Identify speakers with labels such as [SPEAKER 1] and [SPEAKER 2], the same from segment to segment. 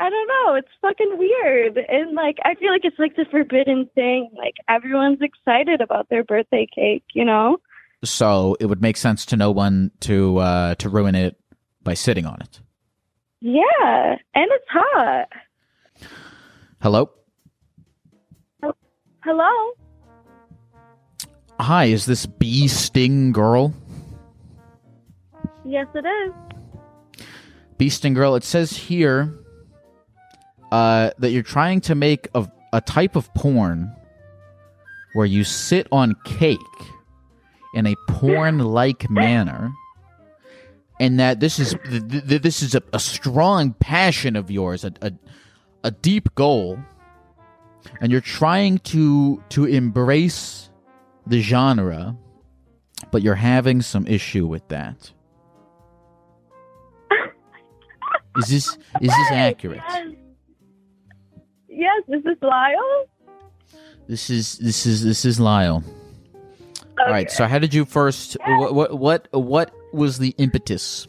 [SPEAKER 1] I don't know. It's fucking weird. And like I feel like it's like the forbidden thing. Like everyone's excited about their birthday cake, you know?
[SPEAKER 2] So it would make sense to no one to uh to ruin it by sitting on it.
[SPEAKER 1] Yeah. And it's hot.
[SPEAKER 2] Hello?
[SPEAKER 1] Hello?
[SPEAKER 2] Hi, is this bee sting girl?
[SPEAKER 1] Yes it is.
[SPEAKER 2] Bee sting girl, it says here uh, that you're trying to make a, a type of porn where you sit on cake in a porn-like manner, and that this is th- th- this is a, a strong passion of yours, a, a a deep goal, and you're trying to to embrace the genre, but you're having some issue with that. Is this is this accurate?
[SPEAKER 1] Yes. Yes, this is Lyle.
[SPEAKER 2] This is this is this is Lyle. All right. So, how did you first? What what what, what was the impetus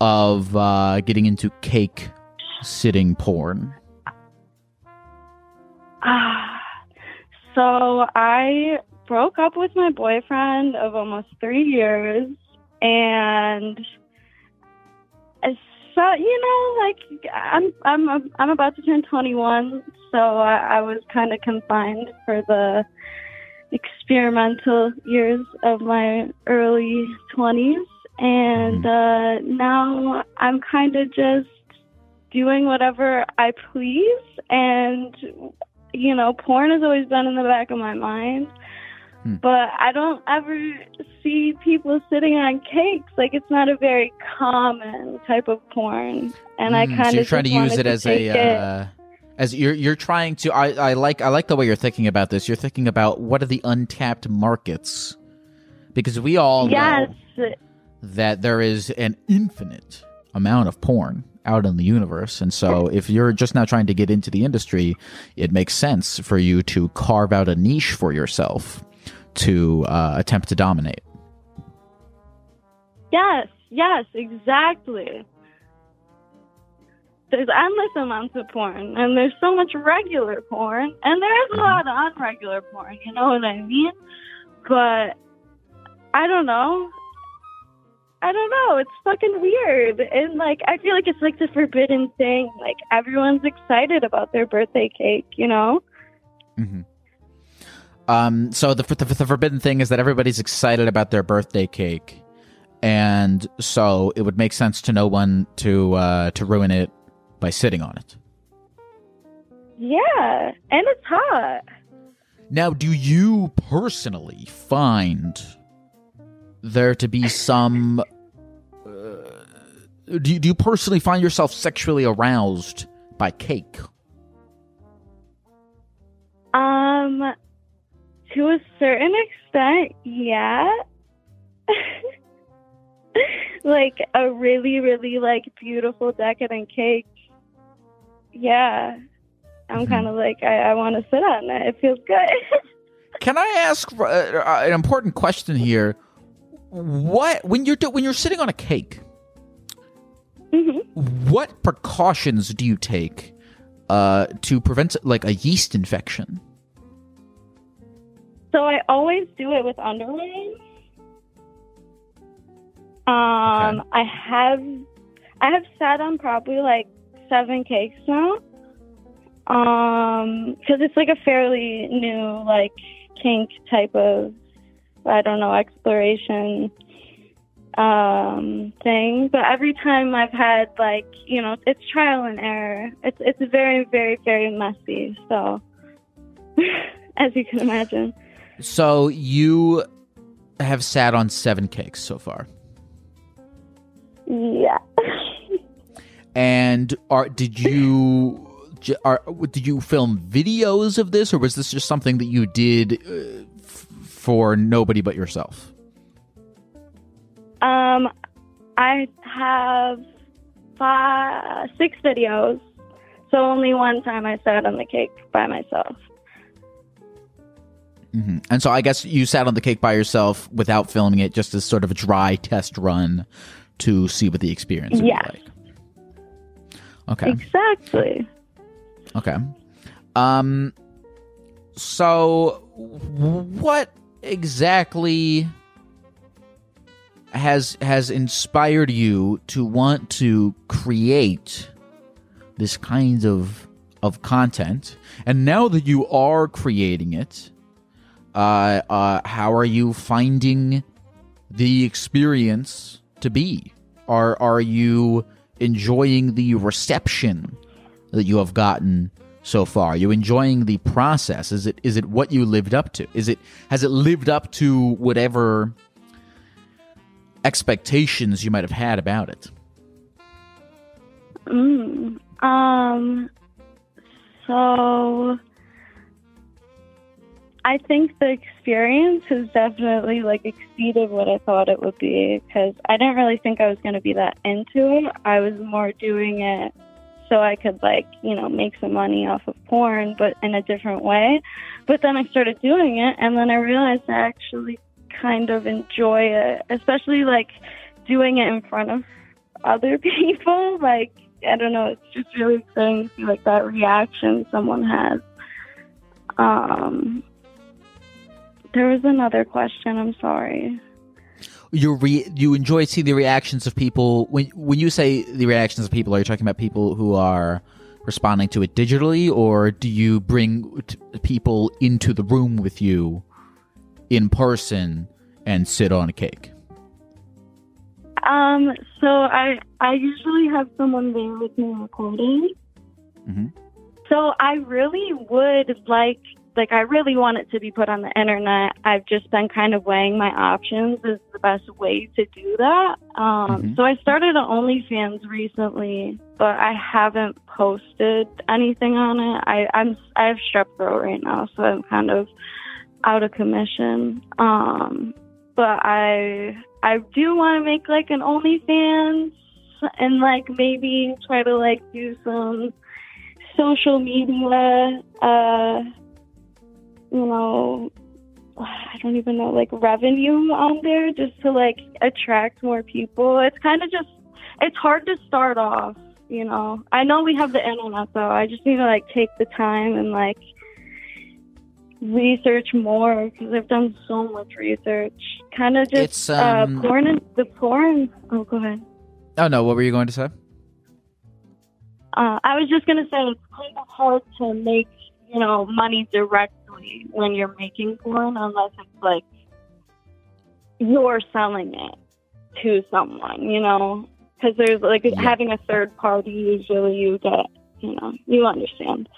[SPEAKER 2] of uh, getting into cake sitting porn?
[SPEAKER 1] Ah, so I broke up with my boyfriend of almost three years, and I saw, you know, like I'm I'm I'm about to turn 21, so I, I was kind of confined for the experimental years of my early 20s, and uh, now I'm kind of just doing whatever I please, and you know, porn has always been in the back of my mind. But I don't ever see people sitting on cakes. Like it's not a very common type of porn, and I
[SPEAKER 2] Mm,
[SPEAKER 1] kind
[SPEAKER 2] so you're
[SPEAKER 1] of
[SPEAKER 2] trying to use it as a uh, as you're you're trying to. I, I like I like the way you're thinking about this. You're thinking about what are the untapped markets, because we all
[SPEAKER 1] yes,
[SPEAKER 2] know that there is an infinite amount of porn out in the universe, and so if you're just now trying to get into the industry, it makes sense for you to carve out a niche for yourself to uh, attempt to dominate.
[SPEAKER 1] yes, yes, exactly. There's endless amounts of porn, and there's so much regular porn, and there's a lot of unregular porn. You know what I mean? But I don't know. I don't know. It's fucking weird. And like I feel like it's like the forbidden thing. Like everyone's excited about their birthday cake, you know?
[SPEAKER 2] Um, so the, the the forbidden thing is that everybody's excited about their birthday cake, and so it would make sense to no one to uh, to ruin it by sitting on it.
[SPEAKER 1] Yeah. And it's hot.
[SPEAKER 2] Now, do you personally find there to be some? Uh, do you, do you personally find yourself sexually aroused by cake?
[SPEAKER 1] Um to a certain extent, yeah. like a really, really like beautiful decadent cake. Yeah. I'm kind of like I, I want to sit on it. It feels good.
[SPEAKER 2] Can I ask uh, uh, an important question here? What when you're do, when you're sitting on a cake? What precautions do you take uh, to prevent like a yeast infection?
[SPEAKER 1] So I always do it with underwear. Um, I have I have sat on probably like seven cakes now. Um, because it's like a fairly new like kink type of I don't know exploration um thing. But every time i've had like you know it's trial and error. It's it's very very very messy. So as you can imagine
[SPEAKER 2] So you have sat on seven cakes so far,
[SPEAKER 1] yeah
[SPEAKER 2] and are did you? Are, did you film videos of this, or was this just something that you did uh, f- for nobody but yourself?
[SPEAKER 1] um i have five six videos so only one time i sat on the cake by myself
[SPEAKER 2] hmm And so I guess you sat on the cake by yourself without filming it, just as sort of a dry test run to see what the experience be like. Okay.
[SPEAKER 1] exactly
[SPEAKER 2] Okay. Um. So, what exactly has has inspired you to want to create this kind of of content? And now that you are creating it, uh, uh, how are you finding the experience to be? Are are you enjoying the reception that you have gotten so far? Are you enjoying the process? Is it is it what you lived up to? Is it has it lived up to whatever expectations you might have had about it?
[SPEAKER 1] Mm. Um. So, I think the experience has definitely like exceeded what I thought it would be because I didn't really think I was going to be that into it. I was more doing it so I could like you know make some money off of porn, but in a different way. But then I started doing it, and then I realized I actually kind of enjoy it, especially like doing it in front of other people. Like, I don't know, it's just really exciting to see like that reaction someone has. Um, there was another question. I'm sorry.
[SPEAKER 2] You re- you enjoy seeing the reactions of people when when you say the reactions of people. Are you talking about people who are responding to it digitally, or do you bring t- people into the room with you in person and sit on a cake?
[SPEAKER 1] Um, so I I usually have someone there with me recording.
[SPEAKER 2] Mhm.
[SPEAKER 1] So I really would like like I really want it to be put on the internet. I've just been kind of weighing my options as the best way to do that. Um,
[SPEAKER 2] Mhm.
[SPEAKER 1] So I started an OnlyFans recently, but I haven't posted anything on it. I, I'm I have strep throat right now, so I'm kind of out of commission. Um, but I I do want to make like an OnlyFans and like maybe try to like do some social media. Uh, you know, I don't even know like revenue on there just to like attract more people. It's kind of just it's hard to start off. You know, I know we have the internet though. I just need to like take the time and like research more because I've done so much research. Kind of just
[SPEAKER 2] It's, um,
[SPEAKER 1] uh, porn and the porn. Oh, go ahead.
[SPEAKER 2] Oh no, what were you going to say?
[SPEAKER 1] Uh, I was just gonna say it's kind of hard to make you know money when you're making porn unless it's like you're selling it to someone, you know, because there's like
[SPEAKER 2] Yeah.
[SPEAKER 1] having a third party. Usually, you get you know you understand.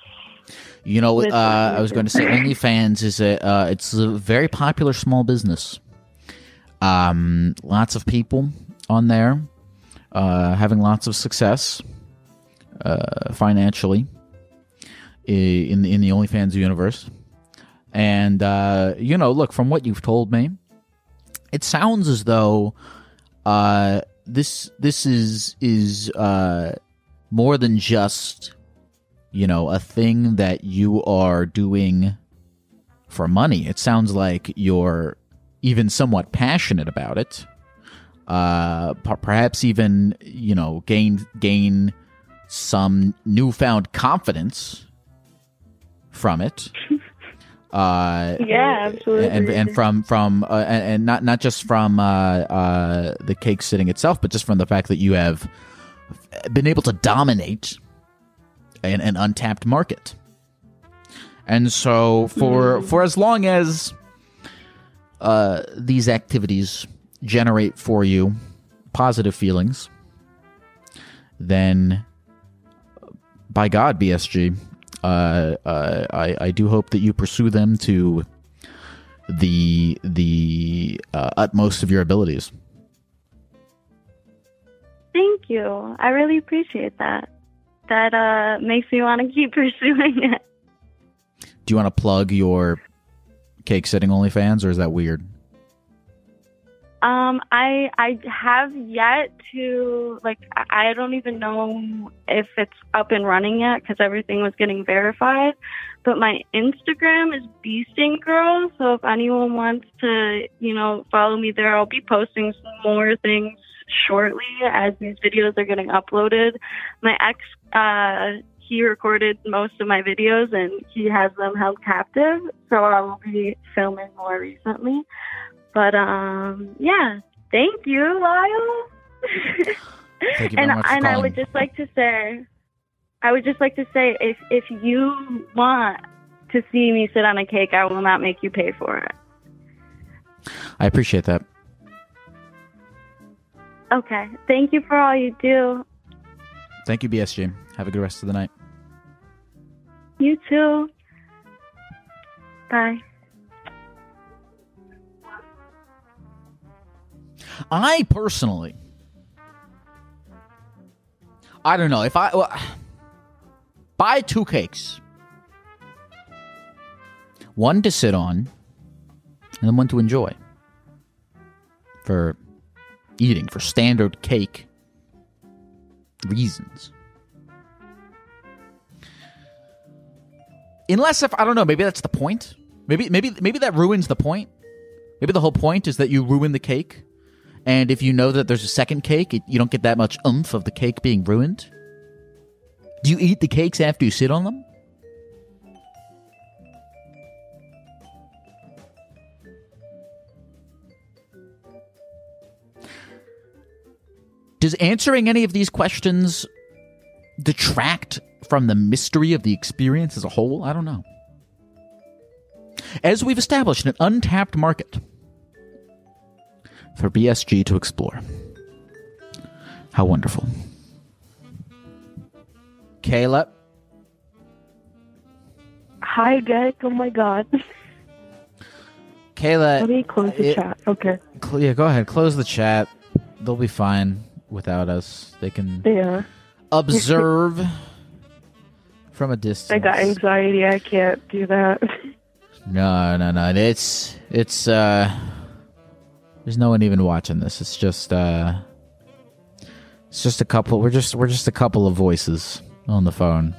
[SPEAKER 2] You know, uh, I was going to say OnlyFans is a uh, it's a very popular small business. Um, lots of people on there, uh, having lots of success, uh, financially, in the in the OnlyFans universe. And uh, you know, look from what you've told me, it sounds as though uh, this this is is uh, more than just you know, a thing that you are doing for money. It sounds like you're even somewhat passionate about it. Uh, perhaps even you know gain gain some newfound confidence from it. Uh,
[SPEAKER 1] Yeah, absolutely.
[SPEAKER 2] and and from from uh, and, and not not just from uh, uh, the cake sitting itself, but just from the fact that you have been able to dominate an, an untapped market. And so for for as long as uh, these activities generate for you positive feelings, then by God, BSG, uh, uh, I, I do hope that you pursue them to the the uh, utmost of your abilities.
[SPEAKER 1] Thank you. I really appreciate that. That uh, makes me want to keep pursuing it.
[SPEAKER 2] Do you want to plug your cake sitting OnlyFans, or is that weird?
[SPEAKER 1] Um, I I have yet to like I don't even know if it's up and running yet because everything was getting verified. But my Instagram is Beasting Girl, so if anyone wants to, you know, follow me there, I'll be posting some more things shortly as these videos are getting uploaded. My ex, uh, he recorded most of my videos and he has them held captive, so I will be filming more recently. But um, yeah, thank you, Lyle.
[SPEAKER 2] Thank you
[SPEAKER 1] and
[SPEAKER 2] much
[SPEAKER 1] and I would just like to say, I would just like to say, if if you want to see me sit on a cake, I will not make you pay for it.
[SPEAKER 2] I appreciate that.
[SPEAKER 1] Okay. Thank you for all you do.
[SPEAKER 2] Thank you, BSG. Have a good rest of the night.
[SPEAKER 1] You too. Bye.
[SPEAKER 2] I personally, I don't know if I well, buy two cakes, one to sit on, and then one to enjoy for eating for standard cake reasons. Unless if I don't know, maybe that's the point. Maybe maybe maybe that ruins the point. Maybe the whole point is that you ruin the cake. And if you know that there's a second cake, it, you don't get that much oomph of the cake being ruined. Do you eat the cakes after you sit on them? Does answering any of these questions detract from the mystery of the experience as a whole? I don't know. As we've established, an untapped market for BSG to explore. How wonderful. Kayla,
[SPEAKER 3] Hi, Greg. Oh my God.
[SPEAKER 2] Kayla,
[SPEAKER 3] Let me close the
[SPEAKER 2] it-
[SPEAKER 3] chat. Okay.
[SPEAKER 2] cl- yeah, go ahead, close the chat. They'll be fine without us. They can
[SPEAKER 3] Yeah.
[SPEAKER 2] observe from a distance.
[SPEAKER 3] I got anxiety. I can't do that.
[SPEAKER 2] No, no, no. It's it's uh there's no one even watching this. It's just uh it's just a couple we're just we're just a couple of voices on the phone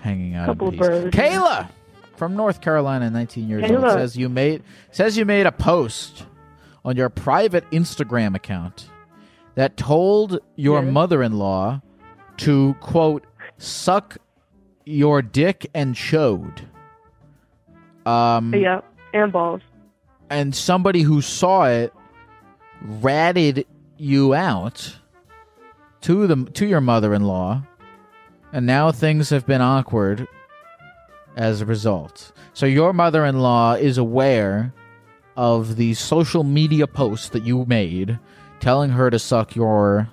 [SPEAKER 2] hanging out.
[SPEAKER 3] Couple of birds.
[SPEAKER 2] Kayla from North Carolina, 19 years old says you made says you made a post on your private Instagram account that told your
[SPEAKER 3] Yeah.
[SPEAKER 2] mother-in-law to quote suck your dick and chode. Um
[SPEAKER 3] yeah. And balls.
[SPEAKER 2] And somebody who saw it ratted you out to the to your mother-in-law and now things have been awkward as a result. So your mother-in-law is aware of the social media post that you made telling her to suck your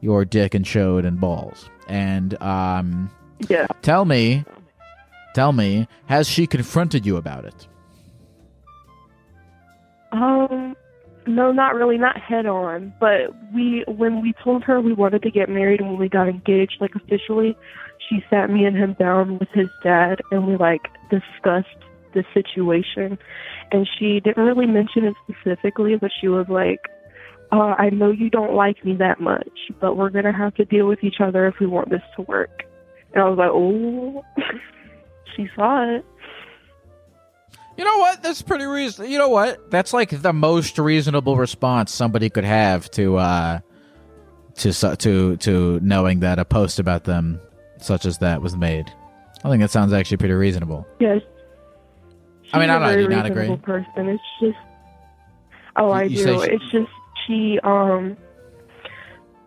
[SPEAKER 2] your dick and chode and balls. And um
[SPEAKER 3] Yeah.
[SPEAKER 2] tell me tell me has she confronted you about it
[SPEAKER 3] Um, no, not really, not head on. But we, when we told her we wanted to get married and when we got engaged, like officially, she sat me and him down with his dad and we like discussed the situation. And she didn't really mention it specifically, but she was like, uh, I know you don't like me that much, but we're gonna have to deal with each other if we want this to work. And I was like, oh, she saw it.
[SPEAKER 2] You know what? That's pretty reasonable. You know what? That's like the most reasonable response somebody could have to uh to to to knowing that a post about them such as that was made. I think that sounds actually pretty reasonable.
[SPEAKER 3] Yes.
[SPEAKER 2] I mean, I don't know,
[SPEAKER 3] very
[SPEAKER 2] do not agree?
[SPEAKER 3] Person. It's just. Oh, I
[SPEAKER 2] You-
[SPEAKER 3] do.
[SPEAKER 2] she-
[SPEAKER 3] It's just she. Um.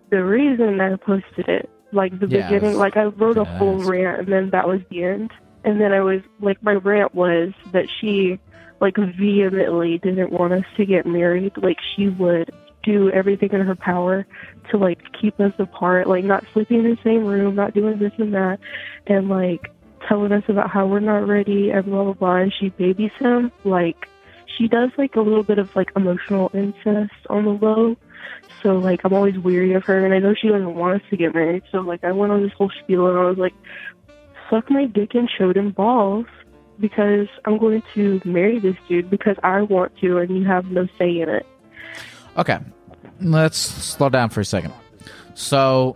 [SPEAKER 3] the reason I posted it, like the
[SPEAKER 2] Yeah,
[SPEAKER 3] beginning,
[SPEAKER 2] it's-
[SPEAKER 3] like I wrote a
[SPEAKER 2] yeah,
[SPEAKER 3] full
[SPEAKER 2] it's-
[SPEAKER 3] rant, and then that was the end. And then I was like, my rant was that she, like, vehemently didn't want us to get married. Like, she would do everything in her power to like keep us apart, like not sleeping in the same room, not doing this and that, and like telling us about how we're not ready and blah blah blah. And she babies him like she does like a little bit of like emotional incest on the low. So like I'm always weary of her, and I know she doesn't want us to get married. So like I went on this whole spiel, and I was like, "Suck my dick and showed him balls." Because I'm going to marry this dude because I want to, and you have no say in it.
[SPEAKER 2] Okay, let's slow down for a second. So,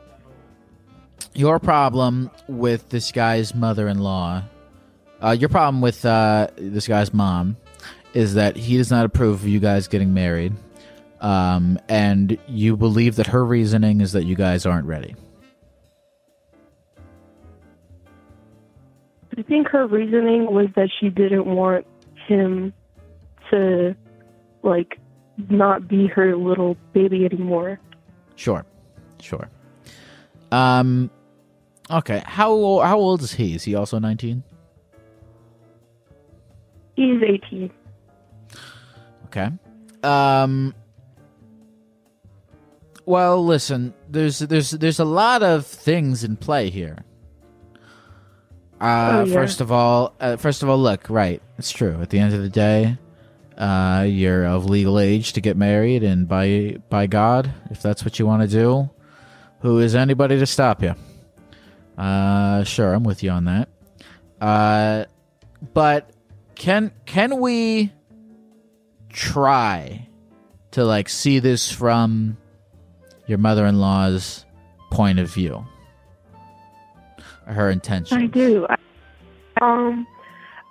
[SPEAKER 2] your problem with this guy's mother-in-law, uh, your problem with uh, this guy's mom, is that he does not approve of you guys getting married, um, and you believe that her reasoning is that you guys aren't ready.
[SPEAKER 3] I think her reasoning was that she didn't want him to, like, not be her little baby anymore.
[SPEAKER 2] Sure, sure. Um, okay. How old, how old is he? Is he also nineteen?
[SPEAKER 3] He's 18.
[SPEAKER 2] Okay. Um. Well, listen. There's there's there's a lot of things in play here. Uh,
[SPEAKER 3] Oh, yeah.
[SPEAKER 2] first of all, uh, first of all, look, right? It's true. At the end of the day, uh, you're of legal age to get married, and by by God, if that's what you want to do, who is anybody to stop you? Uh, sure, I'm with you on that. Uh, but can can we? try to like see this from your mother-in-law's point of view her intention
[SPEAKER 3] I do. I, um,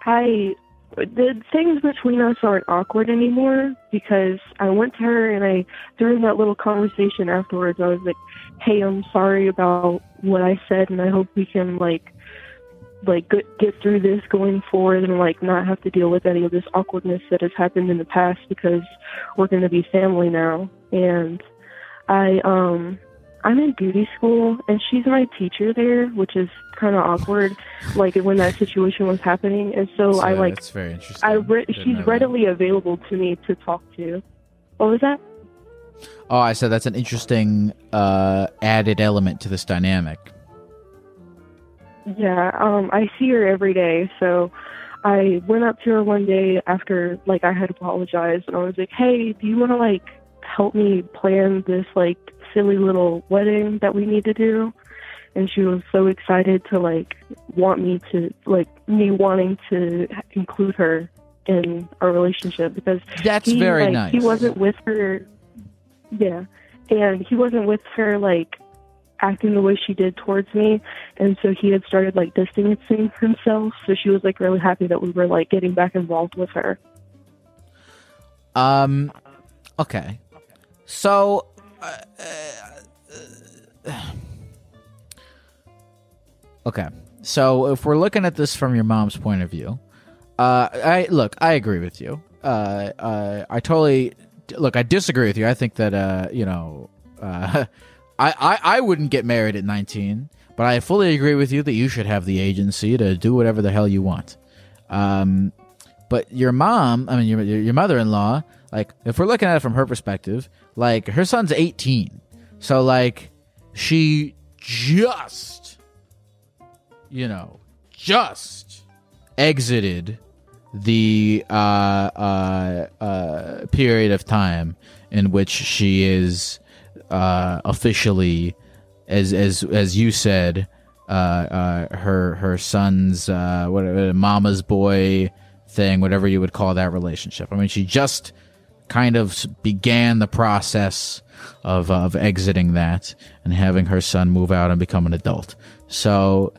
[SPEAKER 3] I the things between us aren't awkward anymore because I went to her and I during that little conversation afterwards I was like, "Hey, I'm sorry about what I said, and I hope we can like." like get, get through this going forward and like not have to deal with any of this awkwardness that has happened in the past because we're going to be family now and i um i'm in beauty school and she's my teacher there which is kind of awkward like when that situation was happening and so, i like
[SPEAKER 2] that's very interesting
[SPEAKER 3] i re- she's
[SPEAKER 2] that.
[SPEAKER 3] readily available to me to talk to what was that
[SPEAKER 2] oh i said that's an interesting uh added element to this dynamic
[SPEAKER 3] Yeah, um, I see her every day. So I went up to her one day after like I had apologized, and I was like, "Hey, do you want to like help me plan this like silly little wedding that we need to do?" And she was so excited to like want me to like me wanting to include her in our relationship because
[SPEAKER 2] that's
[SPEAKER 3] he,
[SPEAKER 2] very
[SPEAKER 3] like,
[SPEAKER 2] nice
[SPEAKER 3] He wasn't with her. Yeah, and he wasn't with her like acting the way she did towards me, and so he had started like distancing himself. So she was like really happy that we were like getting back involved with her.
[SPEAKER 2] Um, okay. So, okay. So if we're looking at this from your mom's point of view, uh, I look, I agree with you. Uh, uh, I totally look. I disagree with you. I think that uh, you know, uh, I, I I wouldn't get married at nineteen, but I fully agree with you that you should have the agency to do whatever the hell you want. Um, but your mom, I mean, your your, your mother-in-law, like if we're looking at it from her perspective, like her son's 18. So like she just you know, just exited the uh uh uh period of time in which she is uh officially as as as you said uh uh her her son's uh mama's boy thing whatever you would call that relationship i mean she just kind of began the process of uh, of exiting that and having her son move out and become an adult so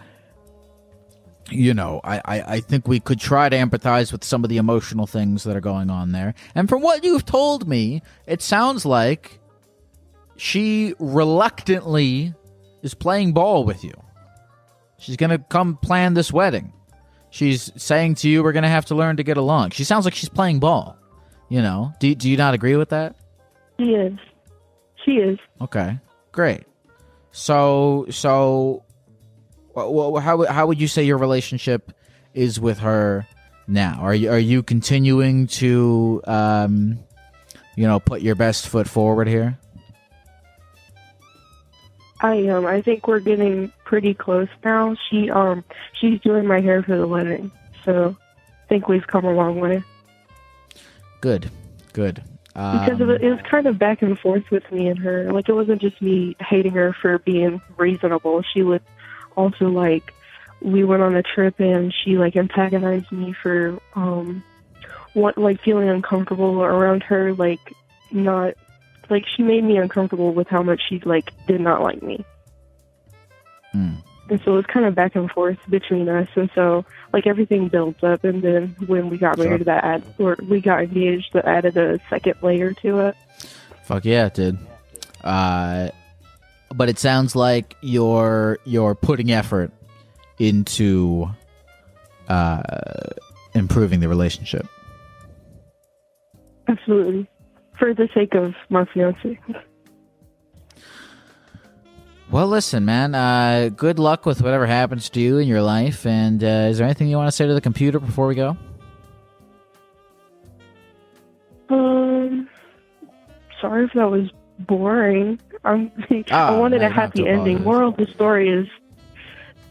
[SPEAKER 2] you know, I, I, I think we could try to empathize with some of the emotional things that are going on there. And from what you've told me, it sounds like she reluctantly is playing ball with you. She's going to come plan this wedding. She's saying to you, we're going to have to learn to get along. She sounds like she's playing ball. You know, do, do you not agree with that?
[SPEAKER 3] She is. She is.
[SPEAKER 2] Okay, great. So so, how how would you say your relationship is with her now? Are you are you continuing to um, you know, put your best foot forward here?
[SPEAKER 3] I am. I think we're getting pretty close now. She um she's doing my hair for the wedding, so I think we've come a long way.
[SPEAKER 2] Good, good.
[SPEAKER 3] Because
[SPEAKER 2] Um,
[SPEAKER 3] it, it was kind of back and forth with me and her. Like it wasn't just me hating her for being reasonable. She would also like we went on a trip and she like antagonized me for um what like feeling uncomfortable around her like not like she made me uncomfortable with how much she like did not like me.
[SPEAKER 2] hmm.
[SPEAKER 3] And so it was kind of back and forth between us, and so like everything builds up, and then when we got
[SPEAKER 2] Sure.
[SPEAKER 3] married, that add or we got engaged, that added a second layer to it.
[SPEAKER 2] Fuck yeah, it did. Uh, but it sounds like you're you're putting effort into uh, improving the relationship.
[SPEAKER 3] Absolutely, for the sake of my fiance.
[SPEAKER 2] Well, listen, man. Uh, good luck with whatever happens to you in your life. And uh, is there anything you want to say to the computer before we go?
[SPEAKER 3] Um, sorry if that was boring. I'm,
[SPEAKER 2] Ah,
[SPEAKER 3] I wanted a
[SPEAKER 2] you don't have
[SPEAKER 3] happy ending. Moral of the story is,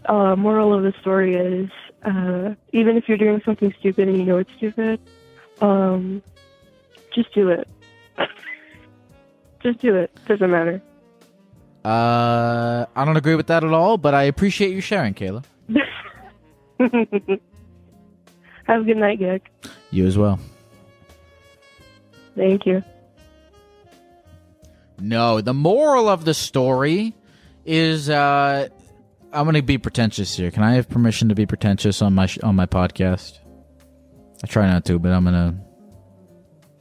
[SPEAKER 3] uh, moral of the story is, uh, even if you're doing something stupid and you know it's stupid, um, just do it. just do it. Doesn't matter.
[SPEAKER 2] Uh, I don't agree with that at all, but I appreciate you sharing, Kayla.
[SPEAKER 3] Have a good night, Gek.
[SPEAKER 2] You as well.
[SPEAKER 3] Thank you.
[SPEAKER 2] No, the moral of the story is uh I'm going to be pretentious here. Can I have permission to be pretentious on my sh- on my podcast? I try not to, but I'm going to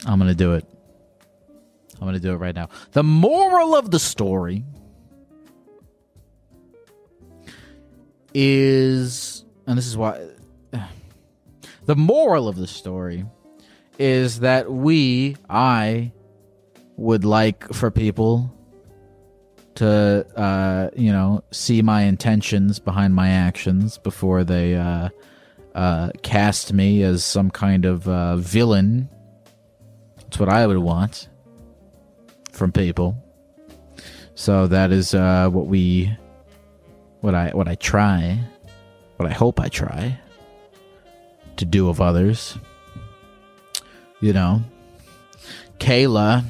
[SPEAKER 2] I'm going to do it. I'm going to do it right now. The moral of the story is and this is why the moral of the story is that we I would like for people to uh you know see my intentions behind my actions before they uh uh cast me as some kind of uh villain. That's what i would want from people. So that is uh what we what i what i try what i hope i try to do of others. You know kayla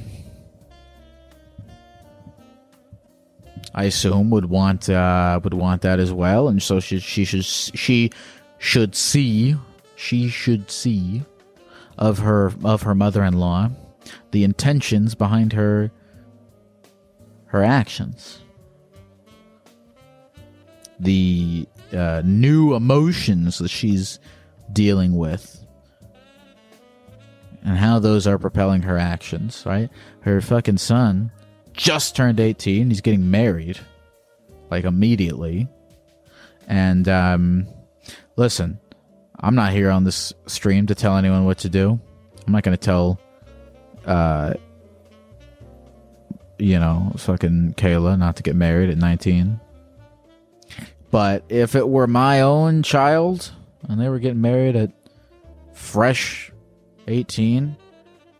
[SPEAKER 2] I assume would want uh, would want that as well, and so she she should she should see she should see of her of her mother-in-law the intentions behind her her actions, the uh, new emotions that she's dealing with, and how those are propelling her actions. Right, her fucking son just turned 18 he's getting married like immediately. And um listen i'm not here on this stream to tell anyone what to do. I'm not going to tell uh you know fucking kayla not to get married at 19 but if it were my own child and they were getting married at fresh 18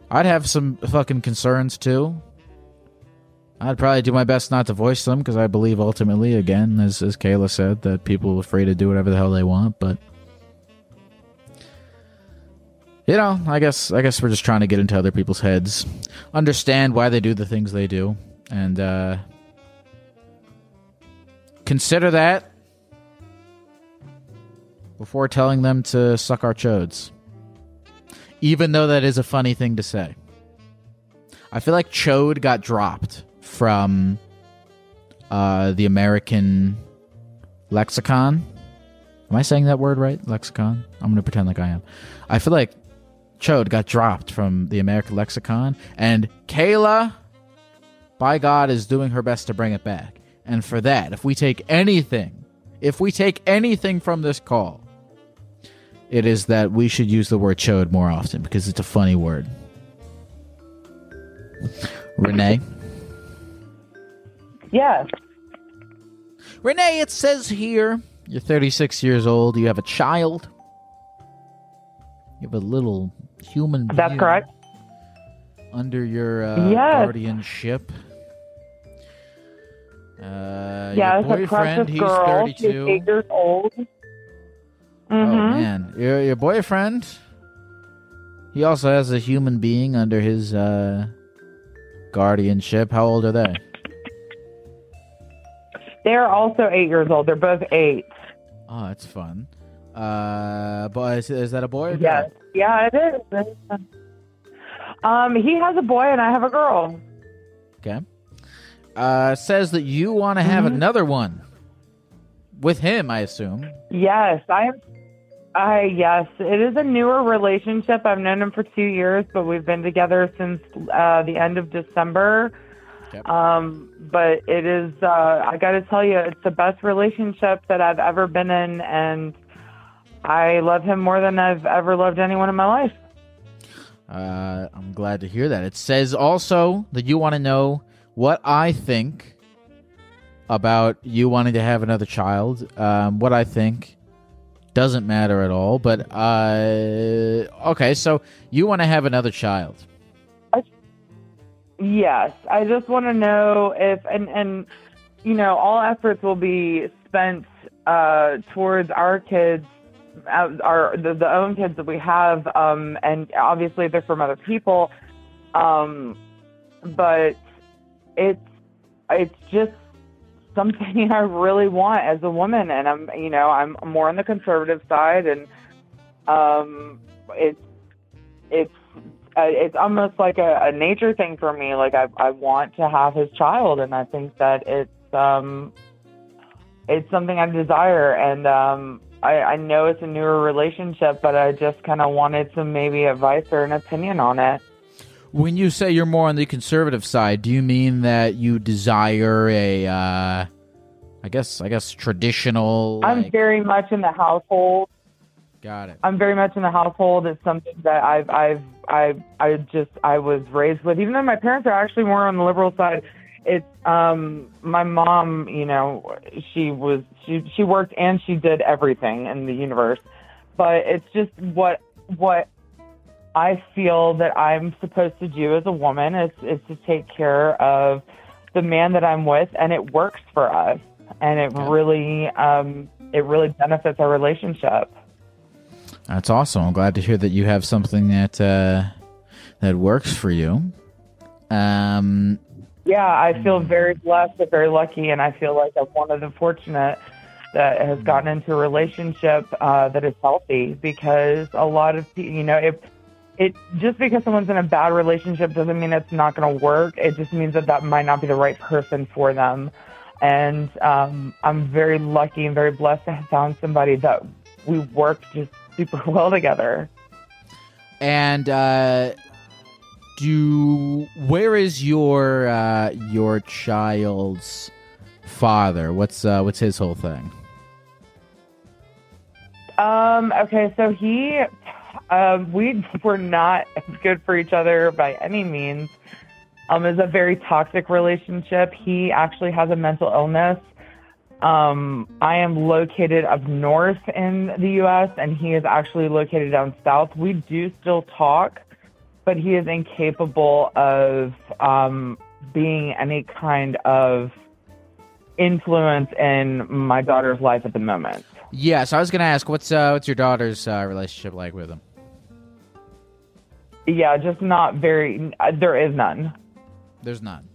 [SPEAKER 2] i'd have some fucking concerns too I'd probably do my best not to voice them because I believe ultimately, again, as as Kayla said, that people are free to do whatever the hell they want. But you know, I guess I guess we're just trying to get into other people's heads, understand why they do the things they do, and uh, consider that before telling them to suck our chodes. Even though that is a funny thing to say. I feel like chode got dropped from uh, the American lexicon. Am I saying that word right? Lexicon? I'm going to pretend like I am. I feel like chode got dropped from the American lexicon, and Kayla, by God, is doing her best to bring it back. And for that, if we take anything, if we take anything from this call, it is that we should use the word chode more often because it's a funny word. Renee?
[SPEAKER 4] Yes.
[SPEAKER 2] Renee, it says here you're 36 years old. You have a child. You have a little human.
[SPEAKER 4] That's correct.
[SPEAKER 2] Under your uh,
[SPEAKER 4] Yes.
[SPEAKER 2] guardianship. Uh,
[SPEAKER 4] yeah,
[SPEAKER 2] your boyfriend, he's
[SPEAKER 4] girl. She's
[SPEAKER 2] 32.
[SPEAKER 4] eight years old.
[SPEAKER 2] Oh
[SPEAKER 4] Mhm.
[SPEAKER 2] man, your your boyfriend. He also has a human being under his uh, guardianship. How old are they?
[SPEAKER 4] They're also eight years old. They're both eight.
[SPEAKER 2] Oh, that's fun. Uh, but is, is that a boy? Or
[SPEAKER 4] Yes.
[SPEAKER 2] girl?
[SPEAKER 4] Yeah, it is. Um, he has a boy and I have a girl.
[SPEAKER 2] Okay. Uh, says that you want to have
[SPEAKER 4] Mhm.
[SPEAKER 2] another one with him. I assume.
[SPEAKER 4] Yes, I am. I yes, it is a newer relationship. I've known him for two years, but we've been together since uh, the end of December.
[SPEAKER 2] Okay.
[SPEAKER 4] Um, but it is. Uh, I got to tell you, it's the best relationship that I've ever been in, and I love him more than I've ever loved anyone in my life.
[SPEAKER 2] Uh, I'm glad to hear that. It says also that you want to know what I think about you wanting to have another child. Um, what I think doesn't matter at all. But uh, okay, so you want to have another child.
[SPEAKER 4] Yes, I just want to know if and and you know all efforts will be spent uh, towards our kids, uh, our the, the own kids that we have, um, and obviously they're from other people, um, but it's it's just something I really want as a woman, and I'm you know I'm more on the conservative side, and um, it's it's uh, it's almost like a, a nature thing for me. Like I, I want to have his child, and I think that it's um, it's something I desire. And um, I, I know it's a newer relationship, but I just kind of wanted some maybe advice or an opinion on it.
[SPEAKER 2] When you say you're more on the conservative side, do you mean that you desire a, uh, I guess, I guess traditional?
[SPEAKER 4] I'm
[SPEAKER 2] like-
[SPEAKER 4] very much in the household.
[SPEAKER 2] got it.
[SPEAKER 4] I'm very much in the household. It's something that I've, I've, I, I just, I was raised with. Even though my parents are actually more on the liberal side, it's um, my mom. You know, she was, she, she worked and she did everything in the universe. But it's just what, what I feel that I'm supposed to do as a woman is, is to take care of the man that I'm with, and it works for us, and it
[SPEAKER 2] Okay.
[SPEAKER 4] really, um, it really benefits our relationship.
[SPEAKER 2] That's awesome. I'm glad to hear that you have something that uh, that works for you. Um,
[SPEAKER 4] Yeah, I feel very blessed and very lucky, and I feel like I'm one of the fortunate that has gotten into a relationship uh, that is healthy. Because a lot of people, you know, if it just because someone's in a bad relationship doesn't mean it's not going to work. It just means that that might not be the right person for them. And um, I'm very lucky and very blessed to have found somebody that we worked just super well together.
[SPEAKER 2] and uh, do where is your uh, your child's father? What's uh, what's his whole thing?
[SPEAKER 4] Um, okay, so he, um, we were not good for each other by any means. Um, it's a very toxic relationship. He actually has a mental illness. Um, I am located up north in the U.S., and he is actually located down south. We do still talk, but he is incapable of um, being any kind of influence in my daughter's life at the moment.
[SPEAKER 2] Yeah, so I was gonna ask, what's uh, what's your daughter's uh, relationship like with him?
[SPEAKER 4] Yeah, just not very. uh, There is none.
[SPEAKER 2] There's none.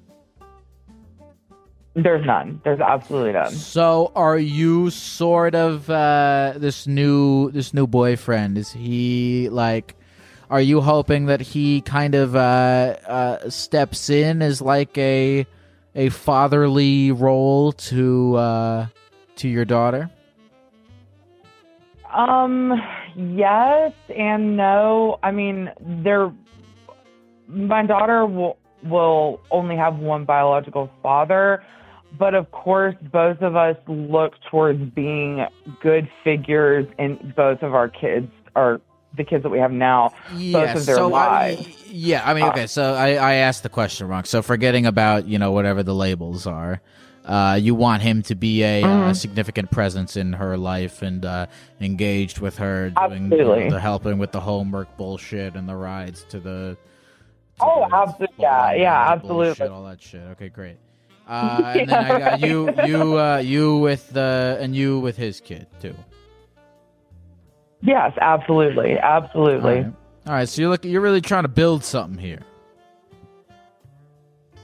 [SPEAKER 4] There's none. There's absolutely none.
[SPEAKER 2] So, are you sort of uh, this new this new boyfriend? Is he like? Are you hoping that he kind of uh, uh, steps in as like a a fatherly role to uh, to your daughter?
[SPEAKER 4] Um, yes and no. I mean, there. My daughter will will only have one biological father, but of course, both of us look towards being good figures in both of our kids, are the kids that we have now.
[SPEAKER 2] Yeah,
[SPEAKER 4] of their
[SPEAKER 2] so I-
[SPEAKER 4] lives.
[SPEAKER 2] yeah, I mean, okay, so I, I asked the question wrong. So forgetting about you know whatever the labels are, uh, you want him to be a uh,
[SPEAKER 4] Mhm.
[SPEAKER 2] significant presence in her life and uh, engaged with her, doing you know,
[SPEAKER 4] Absolutely.
[SPEAKER 2] the helping with the homework bullshit and the rides to the. to
[SPEAKER 4] Oh,
[SPEAKER 2] the
[SPEAKER 4] absolutely. Yeah, yeah,
[SPEAKER 2] the bullshit,
[SPEAKER 4] absolutely.
[SPEAKER 2] all that shit. Okay, great. Uh, and then I got you, you, uh, you with the, and you with his kid too.
[SPEAKER 4] Yes, absolutely, absolutely.
[SPEAKER 2] All right. All right, so you're look, you're really trying to build something here.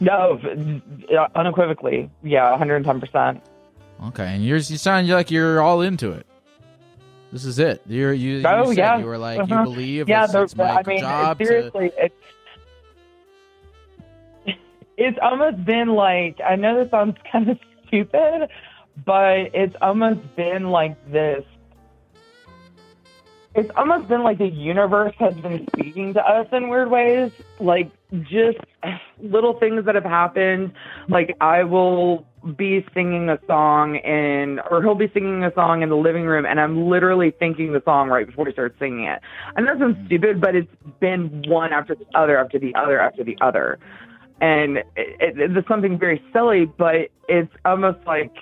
[SPEAKER 4] No, uh, unequivocally, yeah, 110. percent
[SPEAKER 2] Okay, and you're you sound like you're all into it. This is it. You're you. you
[SPEAKER 4] Oh, yeah.
[SPEAKER 2] You were like
[SPEAKER 4] Uh-huh.
[SPEAKER 2] you believe.
[SPEAKER 4] Yeah,
[SPEAKER 2] it's, it's
[SPEAKER 4] I mean,
[SPEAKER 2] job to.
[SPEAKER 4] seriously, it's it's almost been like I know this sounds kind of stupid, but it's almost been like this. It's almost been like the universe has been speaking to us in weird ways, like just little things that have happened. Like I will be singing a song in, or he'll be singing a song in the living room, and I'm literally thinking the song right before he starts singing it. I know it sounds mm. stupid, but it's been one after the other, after the other, after the other. And it, it, it's something very silly, but it's almost like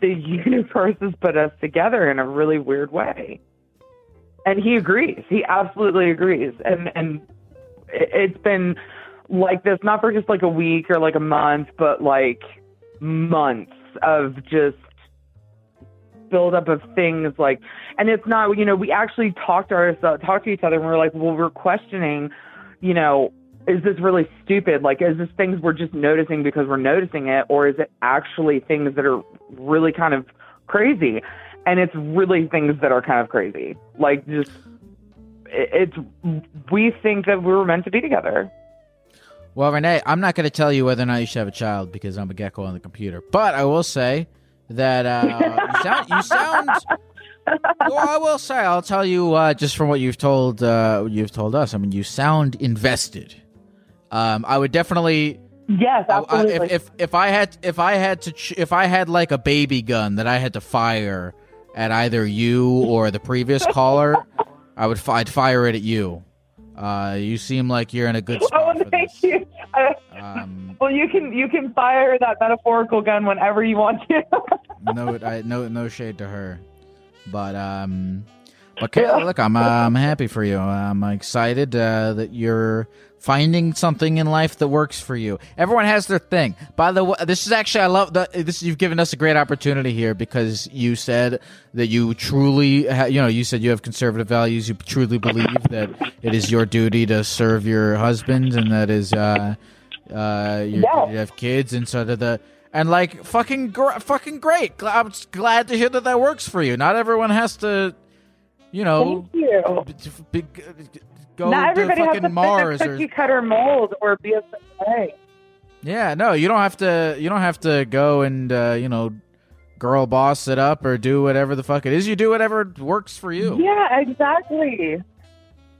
[SPEAKER 4] the universe has put us together in a really weird way. And he agrees. He absolutely agrees. And and it's been like this not for just like a week or like a month, but like months of just buildup of things like and it's not you know we actually talked to ourselves uh, talked to each other and we are like well we're questioning you know is this really stupid? Like is this things we're just noticing because we're noticing it or is it actually things that are really kind of crazy? And it's really things that are kind of crazy. Like just it's we think that we were meant to be together
[SPEAKER 2] Well, Renee, I'm not going to tell you whether or not you should have a child because I'm a gecko on the computer. But I will say that uh, you sound. You sound. Well, I will say. I'll tell you uh, just from what you've told. Uh, you've told us. I mean, you sound invested. Um, I would definitely.
[SPEAKER 4] yes
[SPEAKER 2] I- I-
[SPEAKER 4] absolutely
[SPEAKER 2] if, if if I had if I had to ch- if I had like a baby gun that I had to fire at either you or the previous caller, I would fi- I'd fire it at you. Uh, you seem like you're in a good
[SPEAKER 4] oh
[SPEAKER 2] spot for
[SPEAKER 4] thank you.
[SPEAKER 2] Um,
[SPEAKER 4] well you can you can fire that metaphorical gun whenever you want to.
[SPEAKER 2] No, I, no, no shade to her, but um, but Kayla, look, I'm uh, I'm happy for you. I'm excited uh, that you're finding something in life that works for you. Everyone has their thing. By the way, this is actually I love that. This you've given us a great opportunity here because you said that you truly, ha- you know, you said you have conservative values. You truly believe that it is your duty to serve your husband, and that is uh, uh, duty to have kids, and sort of the. And like fucking, gr- fucking great. Gl- I'm glad to hear that that works for you. Not everyone has to, you know,
[SPEAKER 4] thank you
[SPEAKER 2] go
[SPEAKER 4] not
[SPEAKER 2] to
[SPEAKER 4] everybody has
[SPEAKER 2] fucking
[SPEAKER 4] to
[SPEAKER 2] Mars or
[SPEAKER 4] cookie cutter mold or be a
[SPEAKER 2] yeah. No, you don't have to. You don't have to go and uh, you know, girl boss it up or do whatever the fuck it is. You do whatever works for you.
[SPEAKER 4] Yeah, exactly.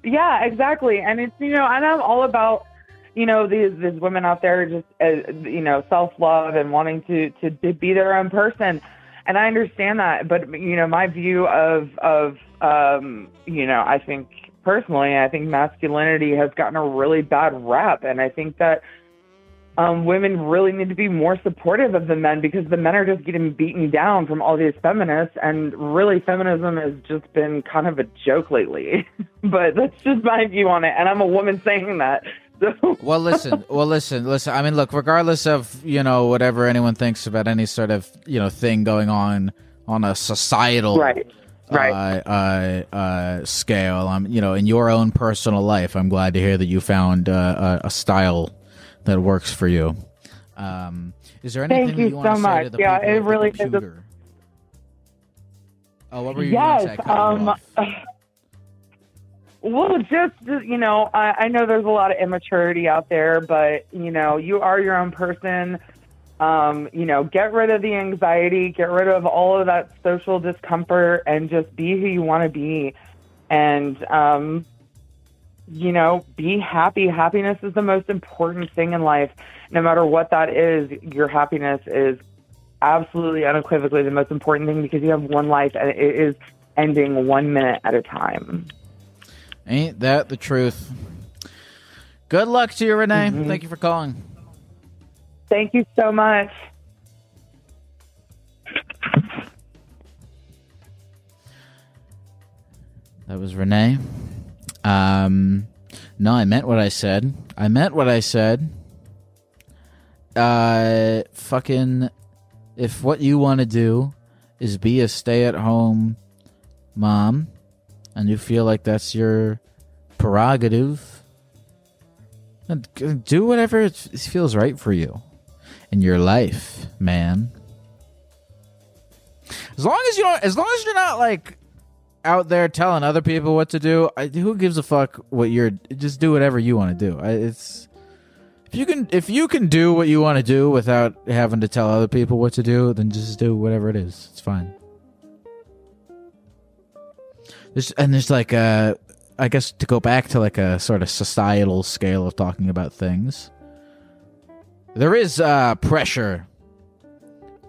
[SPEAKER 4] Yeah, exactly. And it's you know, and I'm all about you know these these women out there just uh, you know self love and wanting to, to to be their own person. And I understand that, but you know, my view of of um, you know, I think personally, I think masculinity has gotten a really bad rap, and I think that um, women really need to be more supportive of the men because the men are just getting beaten down from all these feminists, and really feminism has just been kind of a joke lately. but that's just my view on it, and I'm a woman saying that.
[SPEAKER 2] Well, listen. Well, listen. Listen. I mean, look. Regardless of you know whatever anyone thinks about any sort of you know thing going on on a societal
[SPEAKER 4] right, right.
[SPEAKER 2] uh, uh, uh, scale. I'm, you know, in your own personal life, I'm glad to hear that you found uh, a, a style that works for you. Um, is there anything
[SPEAKER 4] Thank
[SPEAKER 2] that
[SPEAKER 4] you
[SPEAKER 2] you want
[SPEAKER 4] so
[SPEAKER 2] to say
[SPEAKER 4] much.
[SPEAKER 2] to the
[SPEAKER 4] Yeah,
[SPEAKER 2] people
[SPEAKER 4] it
[SPEAKER 2] at the
[SPEAKER 4] really is a-
[SPEAKER 2] Oh, what were you going to say?
[SPEAKER 4] Yes. Um. Well, just you know, I, I know there's a lot of immaturity out there, but you know, you are your own person. Um, you know, get rid of the anxiety, get rid of all of that social discomfort, and just be who you want to be. And um, you know, be happy. Happiness is the most important thing in life. No matter what that is, your happiness is absolutely unequivocally the most important thing because you have one life and it is ending one minute at a time.
[SPEAKER 2] Ain't that the truth? Good luck to you, Renee.
[SPEAKER 4] Mm-hmm.
[SPEAKER 2] Thank you for calling.
[SPEAKER 4] Thank you so much.
[SPEAKER 2] That was Renee. Um, no, I meant what I said. I meant what I said. Uh, fucking, if what you want to do is be a stay at home mom and you feel like that's your prerogative, do whatever it feels right for you in your life, man. As long as you don't, as long as you're not like out there telling other people what to do, I, who gives a fuck what you're? Just do whatever you want to do. I, it's if you can if you can do what you want to do without having to tell other people what to do, then just do whatever it is. It's fine. There's and there's like a, I guess to go back to like a sort of societal scale of talking about things. There is uh, pressure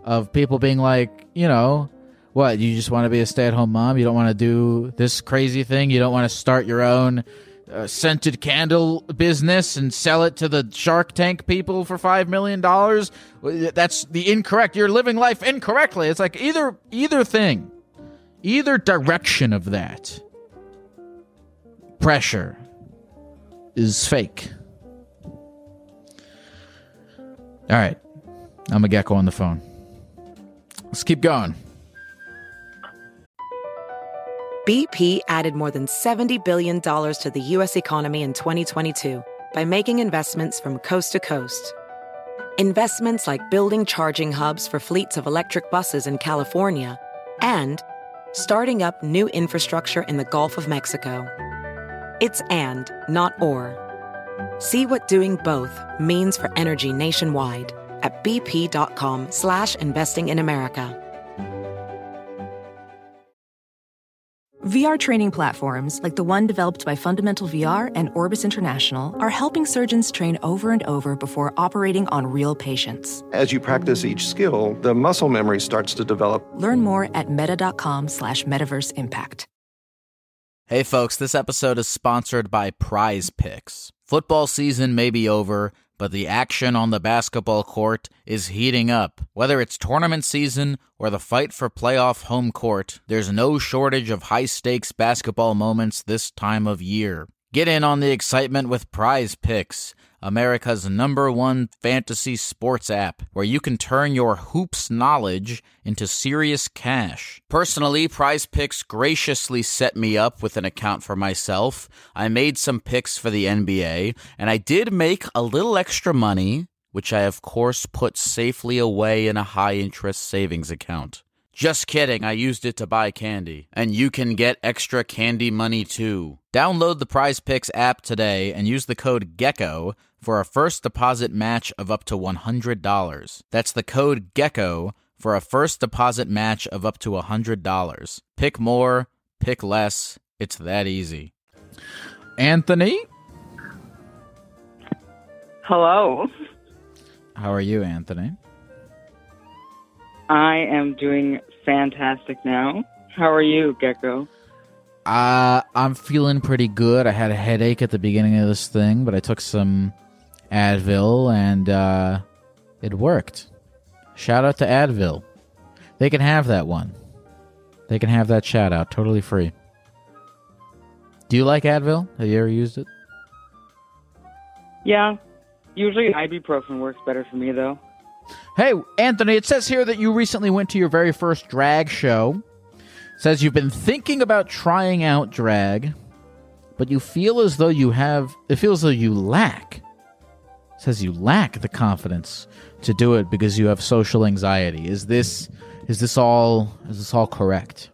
[SPEAKER 2] of people being like, you know, what you just want to be a stay-at-home mom. You don't want to do this crazy thing. You don't want to start your own uh, scented candle business and sell it to the Shark Tank people for five million dollars. That's the incorrect. You're living life incorrectly. It's like either either thing, either direction of that pressure is fake. All right, I'm a gecko on the phone. Let's keep going.
[SPEAKER 5] BP added more than $70 billion to the U.S. economy in 2022 by making investments from coast to coast. Investments like building charging hubs for fleets of electric buses in California and starting up new infrastructure in the Gulf of Mexico. It's and, not or. See what doing both means for energy nationwide at bp.com slash investing in America.
[SPEAKER 6] VR training platforms, like the one developed by Fundamental VR and Orbis International, are helping surgeons train over and over before operating on real patients.
[SPEAKER 7] As you practice each skill, the muscle memory starts to develop.
[SPEAKER 6] Learn more at meta.com slash metaverse impact.
[SPEAKER 2] Hey folks, this episode is sponsored by Prize Picks. Football season may be over, but the action on the basketball court is heating up. Whether it's tournament season or the fight for playoff home court, there's no shortage of high stakes basketball moments this time of year. Get in on the excitement with Prize Picks, America's number one fantasy sports app, where you can turn your hoops knowledge into serious cash. Personally, Prize Picks graciously set me up with an account for myself. I made some picks for the NBA, and I did make a little extra money, which I, of course, put safely away in a high interest savings account. Just kidding, I used it to buy candy. And you can get extra candy money too. Download the Prize Picks app today and use the code GECKO for a first deposit match of up to $100. That's the code GECKO for a first deposit match of up to $100. Pick more, pick less. It's that easy. Anthony,
[SPEAKER 8] Hello.
[SPEAKER 2] how are you, Anthony?
[SPEAKER 8] I am doing fantastic now. How are you, Gecko?
[SPEAKER 2] Uh, I'm feeling pretty good. I had a headache at the beginning of this thing, but I took some Advil and uh, it worked. Shout out to Advil. They can have that one. They can have that shout out totally free. Do you like Advil? Have you ever used it?
[SPEAKER 8] Yeah. Usually ibuprofen works better for me, though.
[SPEAKER 2] Hey, Anthony, it says here that you recently went to your very first drag show. It says you've been thinking about trying out drag, but you feel as though you have it feels as though you lack. It says you lack the confidence to do it because you have social anxiety. Is this is this all is this all correct?